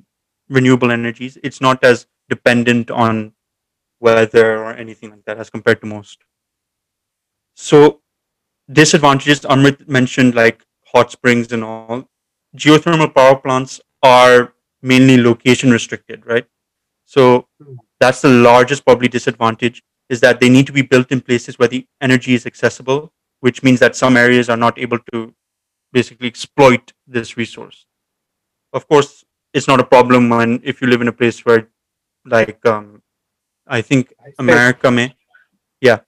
renewable energies it's not as dependent on weather or anything like that as compared to most. So disadvantages amrit mentioned like hot springs and all. Geothermal power plants are mainly location restricted right? So that's the largest probably disadvantage is that they need to be built in places where the energy is accessible, which means that some areas are not able to basically exploit this resource. Of course, it's not a problem when if you live in a place where, like um, I think America may, yeah,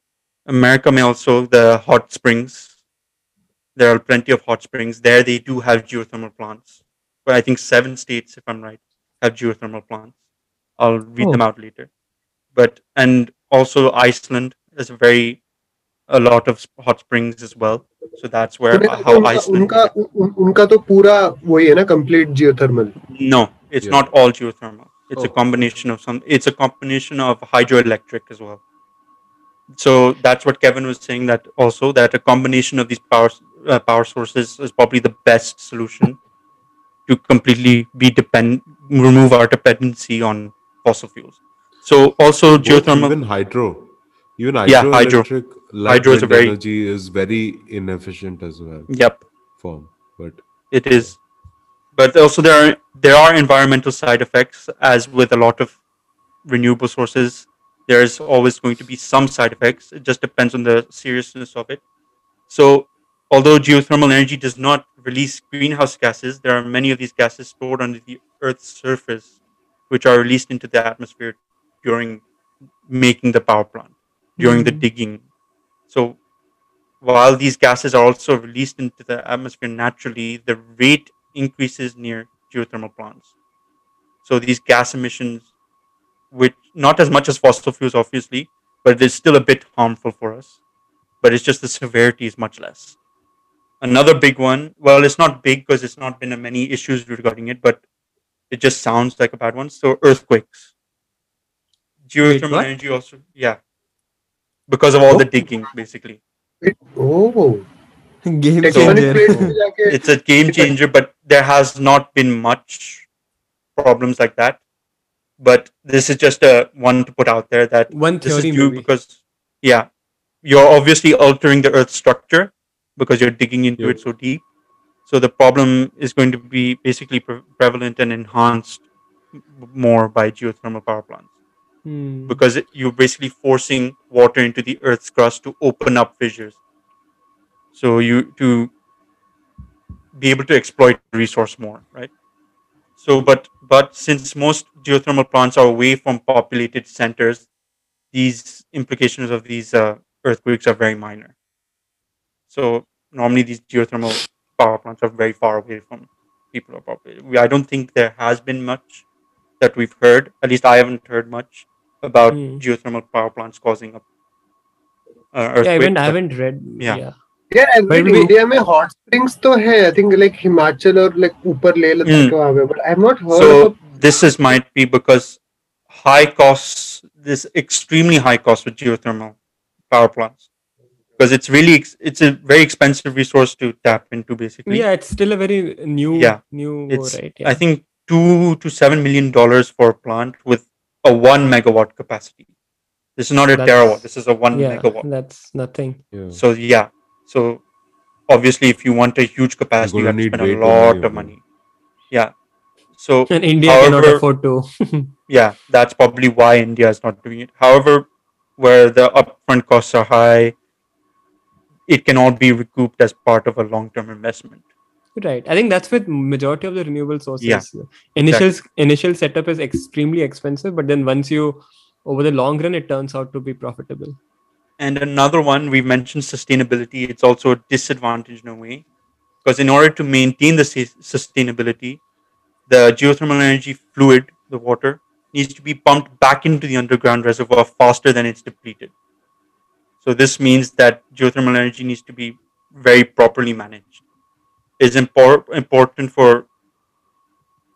America may also the hot springs. There are plenty of hot springs there. They do have geothermal plants, but I think seven states, if I'm right, have geothermal plants. I'll read oh. them out later. But and also Iceland has a very a lot of hot springs as well. So that's where uh, how Iceland. Unka, unka, to pura wohi hai na complete geothermal. No, it's yeah. not all geothermal. It's a Oh. combination of some. It's a combination of hydroelectric as well. So that's what Kevin was saying. That also that a combination of these power uh, power sources is probably the best solution to completely be depend remove our dependency on fossil fuels. So also Both geothermal. even hydro, even Yeah, hydro. hydroelectric Hydro is a very- energy is very inefficient as well. Yep. Form, but it is but also there are there are environmental side effects as with a lot of renewable sources there's always going to be some side effects. It just depends on the seriousness of it. So although geothermal energy does not release greenhouse gases there are many of these gases stored under the earth's surface which are released into the atmosphere during making the power plant during the Mhm. digging. So while these gases are also released into the atmosphere naturally, the rate increases near geothermal plants. So these gas emissions, which not as much as fossil fuels, obviously, but it is still a bit harmful for us. But it's just the severity is much less. Another big one, well, it's not big because it's not been a many issues regarding it, but it just sounds like a bad one. So earthquakes. Geothermal what? energy also, yeah. Because of all the digging, basically. It, oh, game changer. it's a game changer, but there has not been much problems like that. But this is just a one to put out there that one this is due movie. because yeah, you're obviously altering the Earth's structure because you're digging into yeah. it so deep. So the problem is going to be basically pre- prevalent and enhanced more by geothermal power plants hmm. because it, you're basically forcing water into the Earth's crust to open up fissures so you to be able to exploit resource more, right? So, but but since most geothermal plants are away from populated centers, these implications of these uh, earthquakes are very minor. So normally these geothermal power plants are very far away from people populated. We, I don't think there has been much that we've heard. At least I haven't heard much about Hmm. geothermal power plants causing up uh, Yeah, I haven't, I haven't read. Yeah. Yeah. यार But every we- India में hot springs तो है I think like Himachal और like ऊपर Leh Ladakh Hmm. के वहां पे but I have not heard so of this is might be because high costs this extremely high cost with geothermal power plants because it's really ex- it's a very expensive resource to tap into basically Yeah, it's still a very new, Yeah. new, it's right? Yeah. i think two to seven million dollars for a plant with a one megawatt capacity this is not a That's- terawatt this is a one yeah, megawatt that's nothing. Yeah. so yeah so obviously if you want a huge capacity you gonna have to need spend way a too many lot of of them. money yeah so And India cannot However- afford to. yeah, that's probably why India is not doing it. However, where the upfront costs are high, it can all be recouped as part of a long-term investment. Right. I think that's with majority of the renewable sources. Yeah, Initial initial setup is extremely expensive, but then once you over the long run, it turns out to be profitable. And another one we mentioned sustainability. It's also a disadvantage in a way because in order to maintain the sustainability, the geothermal energy fluid, the water, needs to be pumped back into the underground reservoir faster than it's depleted. So this means that geothermal energy needs to be very properly managed. It's impor- important for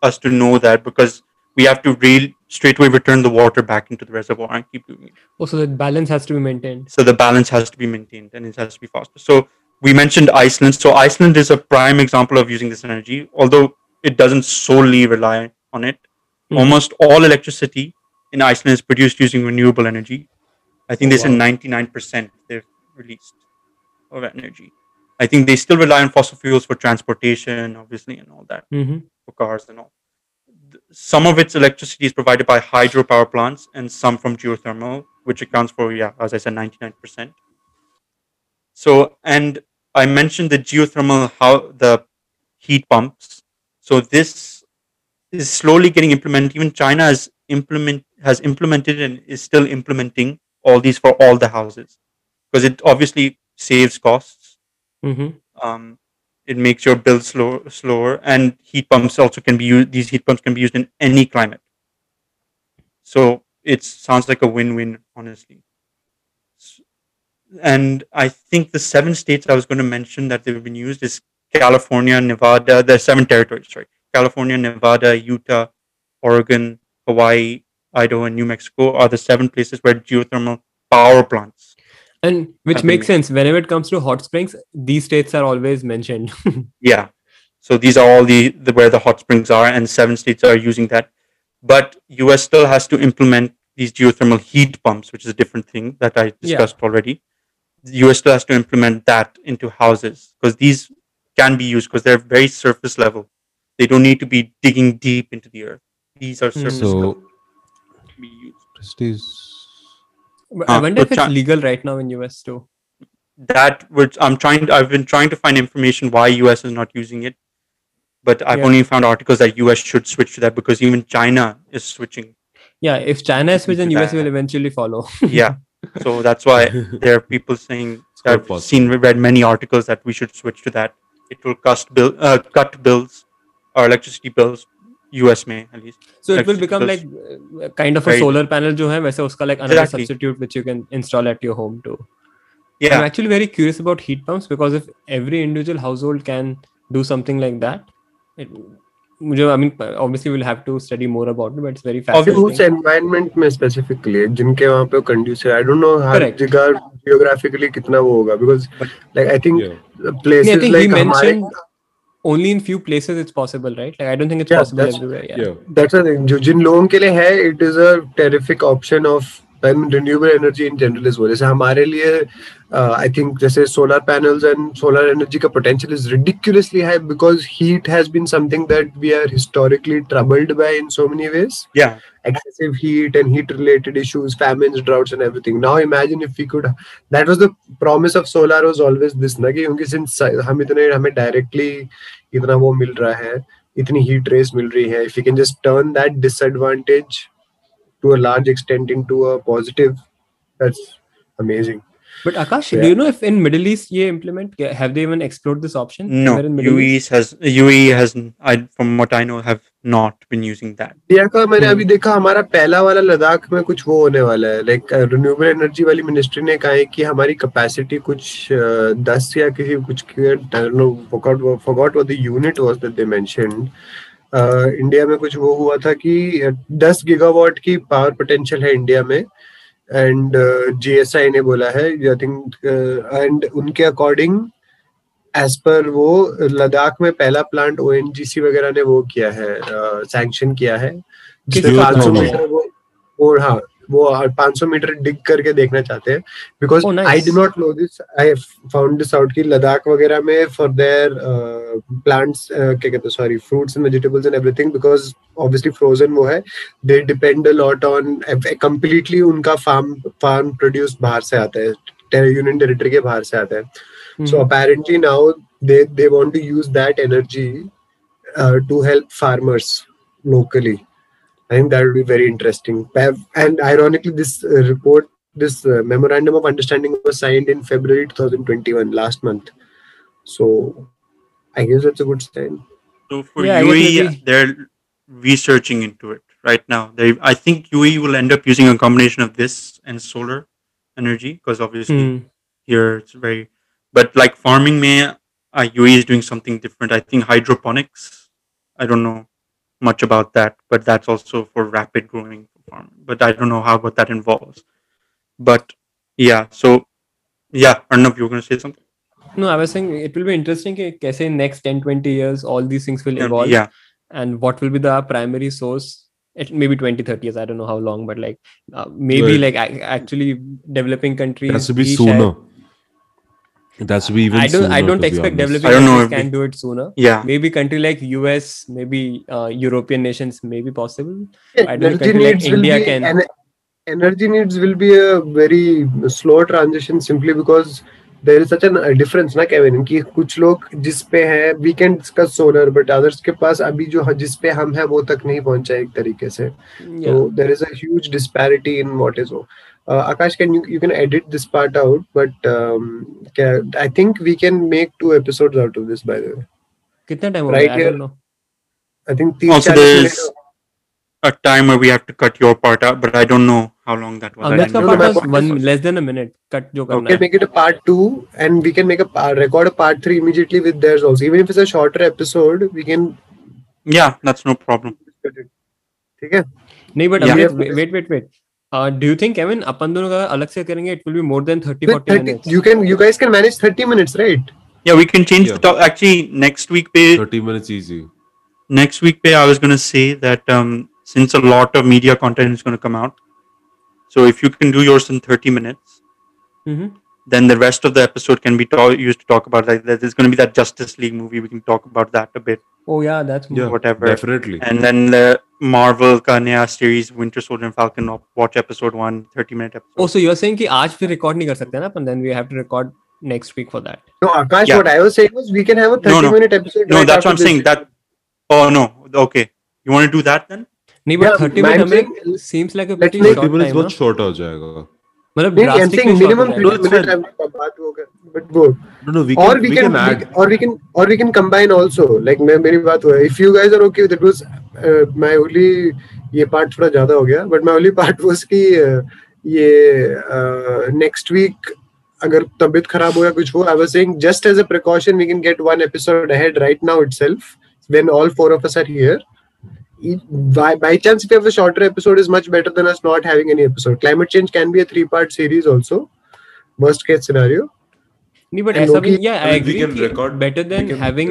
us to know that because we have to real straight away return the water back into the reservoir and keep doing it. Oh, so the balance has to be maintained. so the balance has to be maintained and it has to be faster. So we mentioned iceland. So iceland is a prime example of using this energy although it doesn't solely rely on it. Mhm. almost all electricity in iceland is produced using renewable energy. I think they Oh, said 99% they've released of energy. I think they still rely on fossil fuels for transportation obviously and all that hmm for cars and all. Some of its electricity is provided by hydropower plants and some from geothermal, which accounts for, yeah, as I said, 99%. So, and I mentioned the geothermal, how the heat pumps. So this is slowly getting implemented. Even China has implement has implemented and is still implementing all these for all the houses because it obviously saves costs hmm um, it makes your bill slow, slower and heat pumps also can be used these heat pumps can be used in any climate. So it sounds like a win-win honestly. And i think the seven states i was going to mention that they've been used is california nevada the seven territories sorry. California nevada utah oregon hawaii idaho and new mexico are the seven places where geothermal power plants And which Have makes sense. Whenever it comes to hot springs, these states are always mentioned. Yeah. So these are all the, the where the hot springs are, and seven states are using that. But US still has to implement these geothermal heat pumps, which is a different thing that I discussed already. The US still has to implement that into houses because these can be used because they're very surface level. They don't need to be digging deep into the earth. These are Hmm. surface So, level to be used. Prestige. But I wonder but if it's Chi- legal right now in US too. That which I'm trying. I've been trying to find information why US is not using it, but I've Yeah. only found articles that US should switch to that because even China is switching. Yeah, if China is switch, then Into US will eventually follow. Yeah, so that's why there are people saying quite I've possible. seen read many articles that we should switch to that. It will cost bill uh, cut bills, our electricity bills, US में so it will become like kind of a solar panel जो है वैसे उसका like another substitute which you can install at your home to yeah. I'm actually very curious about heat pumps because if every individual household can do something like that it मुझे I mean obviously will have to study more about it but it's very fascinating of which environment में specifically जिनके वहाँ पे conducive I don't know हर जगह geographically कितना वो होगा because like I think places like only in few places it's possible, right? Like I don't think it's Yeah, possible that's- everywhere. Yeah. Yeah. That's the thing जो जिन लोगों के लिए है it is a terrific option renewable energy in general is वो जैसे हमारे लिए I think जैसे solar panels and solar energy का potential is ridiculously high because heat has been something that we are historically troubled by in so many ways excessive heat and heat related issues famine droughts and everything now imagine if you could that was the promise of solar was always this ना कि क्योंकि हम इतने हमें directly इतना वो मिल रहा है इतनी हीट रेस मिल रही है. If you can just turn that disadvantage to a large extent into a positive that's amazing But Akash, Yeah. do you know if in Middle East ye implement have they even explored this option? No, East? UAE has UAE has I from what I know have not been using that. India का मैंने हम्म। अभी देखा हमारा पहला वाला लद्दाख में कुछ वो होने वाला है लाइक रिन्यूएबल एनर्जी वाली मिनिस्ट्री ने कहा है कि हमारी कैपेसिटी कुछ दस या किसी कुछ forgot what the unit was that they mentioned India में कुछ वो हुआ था कि दस गीगावाट की पावर पोटेंशियल है इंडिया में एंड जीएसआई ने बोला है आई थिंक एंड उनके अकॉर्डिंग एज पर वो लद्दाख में पहला प्लांट ओएनजीसी वगैरह ने वो किया है सैंक्शन किया है पाँच 500 मीटर वो और हाँ वो 500 मीटर डिग करके देखना चाहते हैं। Because I do not know this I found this out कि लद्दाख वगैरह में फॉर देयर प्लांट्स क्या कहते हैं sorry fruits and vegetables and everything because obviously frozen वो है। They depend a lot on completely उनका फार्म फार्म प्रोड्यूस बाहर से आता है। यूनियन टेरिटरी के बाहर से आता है। So So apparently now they they want to use that energy uh, to help locally. I think that would be very interesting. And ironically, this uh, report, this uh, memorandum of understanding was signed in February 2021, last month. So I guess that's a good sign. So for Yeah, UAE, they're researching into it right now. They, I think UAE will end up using a combination of this and solar energy because obviously Hmm. here it's very. But like farming, may uh, UAE is doing something different. I think hydroponics. I don't know much about that, but that's also for rapid growing farm. But I don't know how what that involves. But yeah, so yeah, Arnav, you're going to say something? No, I was saying it will be interesting. Say next 10, 20 years, all these things will evolve. Yeah. And what will be the primary source? It maybe 20, 30 years. I don't know how long, but like uh, maybe right. like actually developing countries. It has to be sooner. Share, It has to be even I don't I sooner, don't to be expect honest. developing I don't know countries if can we- do it sooner yeah. maybe country like US maybe uh, European nations may be possible I don't energy think like needs will India be can- en- energy needs will be a very slow transition simply because there is such a difference ना Kevin कि कुछ लोग जिस पे है we can discuss solar but others के पास अभी जो जिस पे हम है वो तक नहीं पहुंचा एक तरीके से yeah So there is a huge disparity in what is. Uh, Akash, can you you can edit this part out? But um, can, I think we can make two episodes out of this. By the way, कितना time हो Right गया I here. don't know I think तीस Also, चालीस there's minute- a time where we have to cut your part out, but I don't know how long that was. I Ahmed's का didn't no, part my know. was point one is- less than a minute cut जो करना we can है make it a part two, and we can make a part, record a part three immediately with theirs also. Even if it's a shorter episode, we can. Yeah, that's no problem. ठीक है? नहीं but Yeah. Amrit, wait wait wait wait uh, do you think Kevin अपन दोनों का अलग से करेंगे it will be more than 30 With 40 30, minutes you can you guys can manage thirty minutes, right? Yeah, we can change Yeah. the top. Actually, next week, pay, 30 minutes easy. next week, pay, I was going to say that um, since a lot of media content is going to come out, so if you can do yours in 30 minutes, Mhm. then the rest of the episode can be ta- used to talk about like that. There's going to be that Justice League movie. We can talk about that a bit, oh yeah that's Yeah, whatever. definitely. And then the Marvel का नया series Winter Soldier and Falcon watch episode 1 30 minute episode oh so you are saying कि आज फिर record नहीं कर सकते ना अपन then we have to record next week for that no akash yeah. what i was saying was we can have a 30 no, no. minute episode no right that's what i'm saying that oh no okay you want to do that then नहीं but 30 minute हमें seems like a pretty short time बहुत short हो जाएगा मतलब drastically minimum clothes minute I'm baat hoga but go no no we can, or we, we can, can add we, or we can or we can combine also like मैं मेरी बात हुआ if you guys are okay with it was uh, my only ये part थोड़ा ज़्यादा हो गया but my only part was कि ये नेक्स्ट वीक अगर तबीयत खराब हो या कुछ हो I was saying just as a precaution we can get one episode ahead right now itself when all four of us are here by, by chance if you have a shorter episode is much better than us not having any episode climate change can be a three part series also worst case scenario नहीं but And ऐसा भी Loki- yeah I I mean, we agree can कि record- better we than can- having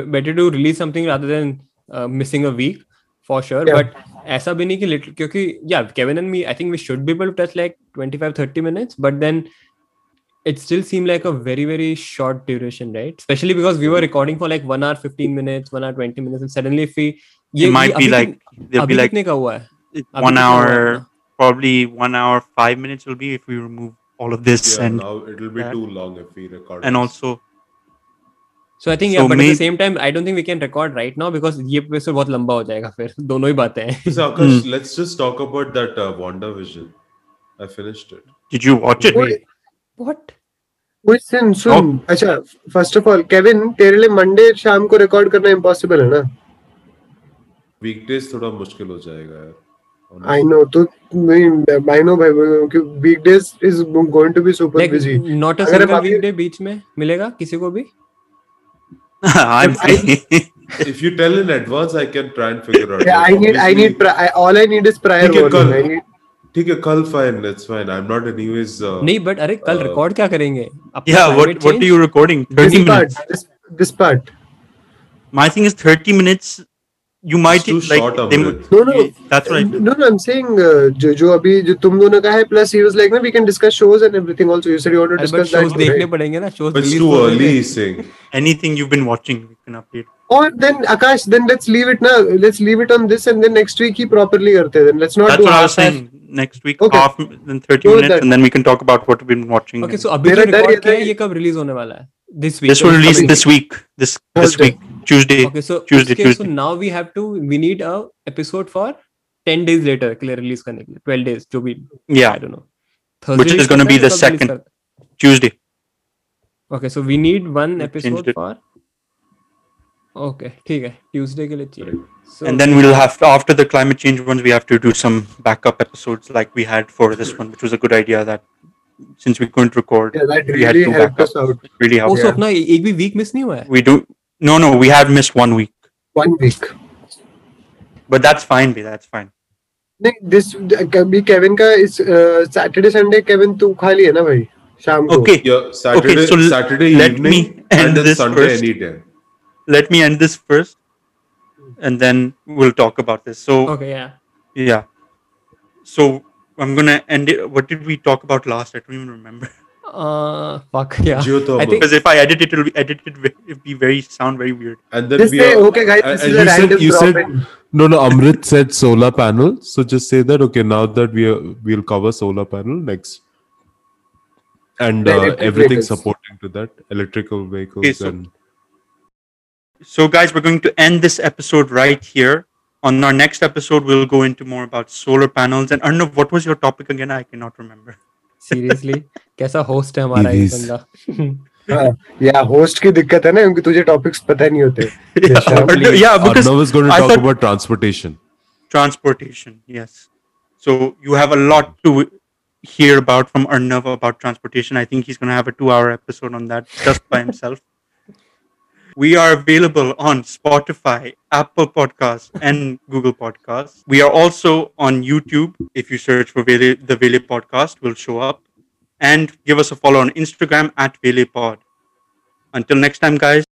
b- better to release something rather than uh, missing a week for sure Yeah. but ऐसा भी नहीं कि little क्योंकि yeah Kevin and me I think we should be able to touch like 25 30 minutes but then it still seemed like a very very short duration right especially because we were recording for like 1 hour 15 minutes 1 hour 20 minutes and suddenly if we It might be अभी like अभी be like कितने का हुआ है one है hour, probably one hour five minutes will be if we remove all of this Yeah, and now it will be that. too long if we record. and this. also So I think So yeah, but at the same time, I don't think we can record right now because ये episode बहुत लंबा हो जाएगा फिर दोनों ही बातें हैं. So, Akash, let's just talk about that uh, WandaVision. I finished it. did you watch it? Wait. What? Wait, सुन सुन अच्छा फ़र्स्ट ऑफ़ ऑल केविन तेरे लिए मंडे शाम को रिकॉर्ड करना इम्पॉसिबल है ना वीकडेज थोड़ा मुश्किल हो जाएगा यार I know. तो नहीं, I know भाई क्योंकि weekdays is going to be super like, busy. Not a single weekday बीच में मिलेगा किसी को भी? हाँ भाई. If you tell in advance, I can try and figure out. Yeah, I need, I need, I, all I need is prior warning. I need. ठीक है कल fine that's fine I am not anyways नहीं but अरे कल record क्या करेंगे या what what are you recording 30 minutes this part my thing is 30 minutes You might too like short, they-. No no. That's what I No, no, I'm saying uh, जो जो अभी जो तुम दोनों का है plus he was like ना we can discuss shows and everything also. You said you want to discuss that. shows देखने? पड़ेंगे ना shows but it's release too early he's saying anything you've been watching, we can update. Or then Akash, then let's leave it now. Let's leave it on this and then next week he properly करते हैं. Then let's not That's do what I was saying. Next week, Okay. half then 30 minutes, that. and then we can talk about what we've been watching. Okay, so अभी जो था किया है ये कब release होने वाला है? This week. this will release this week. This this week, Tuesday. Okay, so Tuesday, okay, Tuesday. So now we have to we need a episode for ten days later के लिए रिलीज़ करने के लिए twelve days जो भी I don't know Thursday is gonna be the second Tuesday okay so we need one episode for okay ठीक है Tuesday के लिए चाहिए so, and then we'll have to, after the climate change ones we have to do some backup episodes like we had for this one which was a good idea that since we couldn't record yeah, that really we had to back up. us out really helped also yeah. अपना एक भी week miss नहीं हुआ है we do No, no, we have missed one week, One week. but that's fine. Be that's fine. नहीं this कभी Kevin का इस सैटरडे संडे केविन तू खा लिया ना भाई शाम को Okay, yeah saturday so l- saturday let evening me end and then this sunday first. anytime let me end this first, and then we'll talk about this. So Okay, yeah. yeah, so I'm gonna end it. What did we talk about last? I don't even remember. Uh, fuck yeah. Geothermal. I think Because if I edit it, it'll be edited. It'll be very sound very weird. and then Just we say are, okay guys this and is a you said- random you said- No, no. Amrit said solar panel, so just say that. Okay, now that we are, we'll cover solar panel next, and uh, everything vehicles. supporting to that, electrical vehicles Okay, so- and So, guys, we're going to end this episode right here. On our next episode, we'll go into more about solar panels. And Arnav, what was your topic again? I cannot remember. seriously कैसा host है हमारा ये EVs. बंदा? हाँ, या host की दिक्कत है ना क्योंकि तुझे टॉपिक्स पता नहीं होते Yeah, Arnav, Arnav- yeah, because Arnav is going to I talk thought- about transportation. transportation. Yes. So you have a lot to hear about from Arnav about transportation. I think he's going to have a two-hour episode on that just by himself. We are available on Spotify, Apple Podcasts, and Google Podcasts. We are also on YouTube. If you search for Vele, the Vele Podcast, will show up. And give us a follow on Instagram at VelePod. Until next time, guys.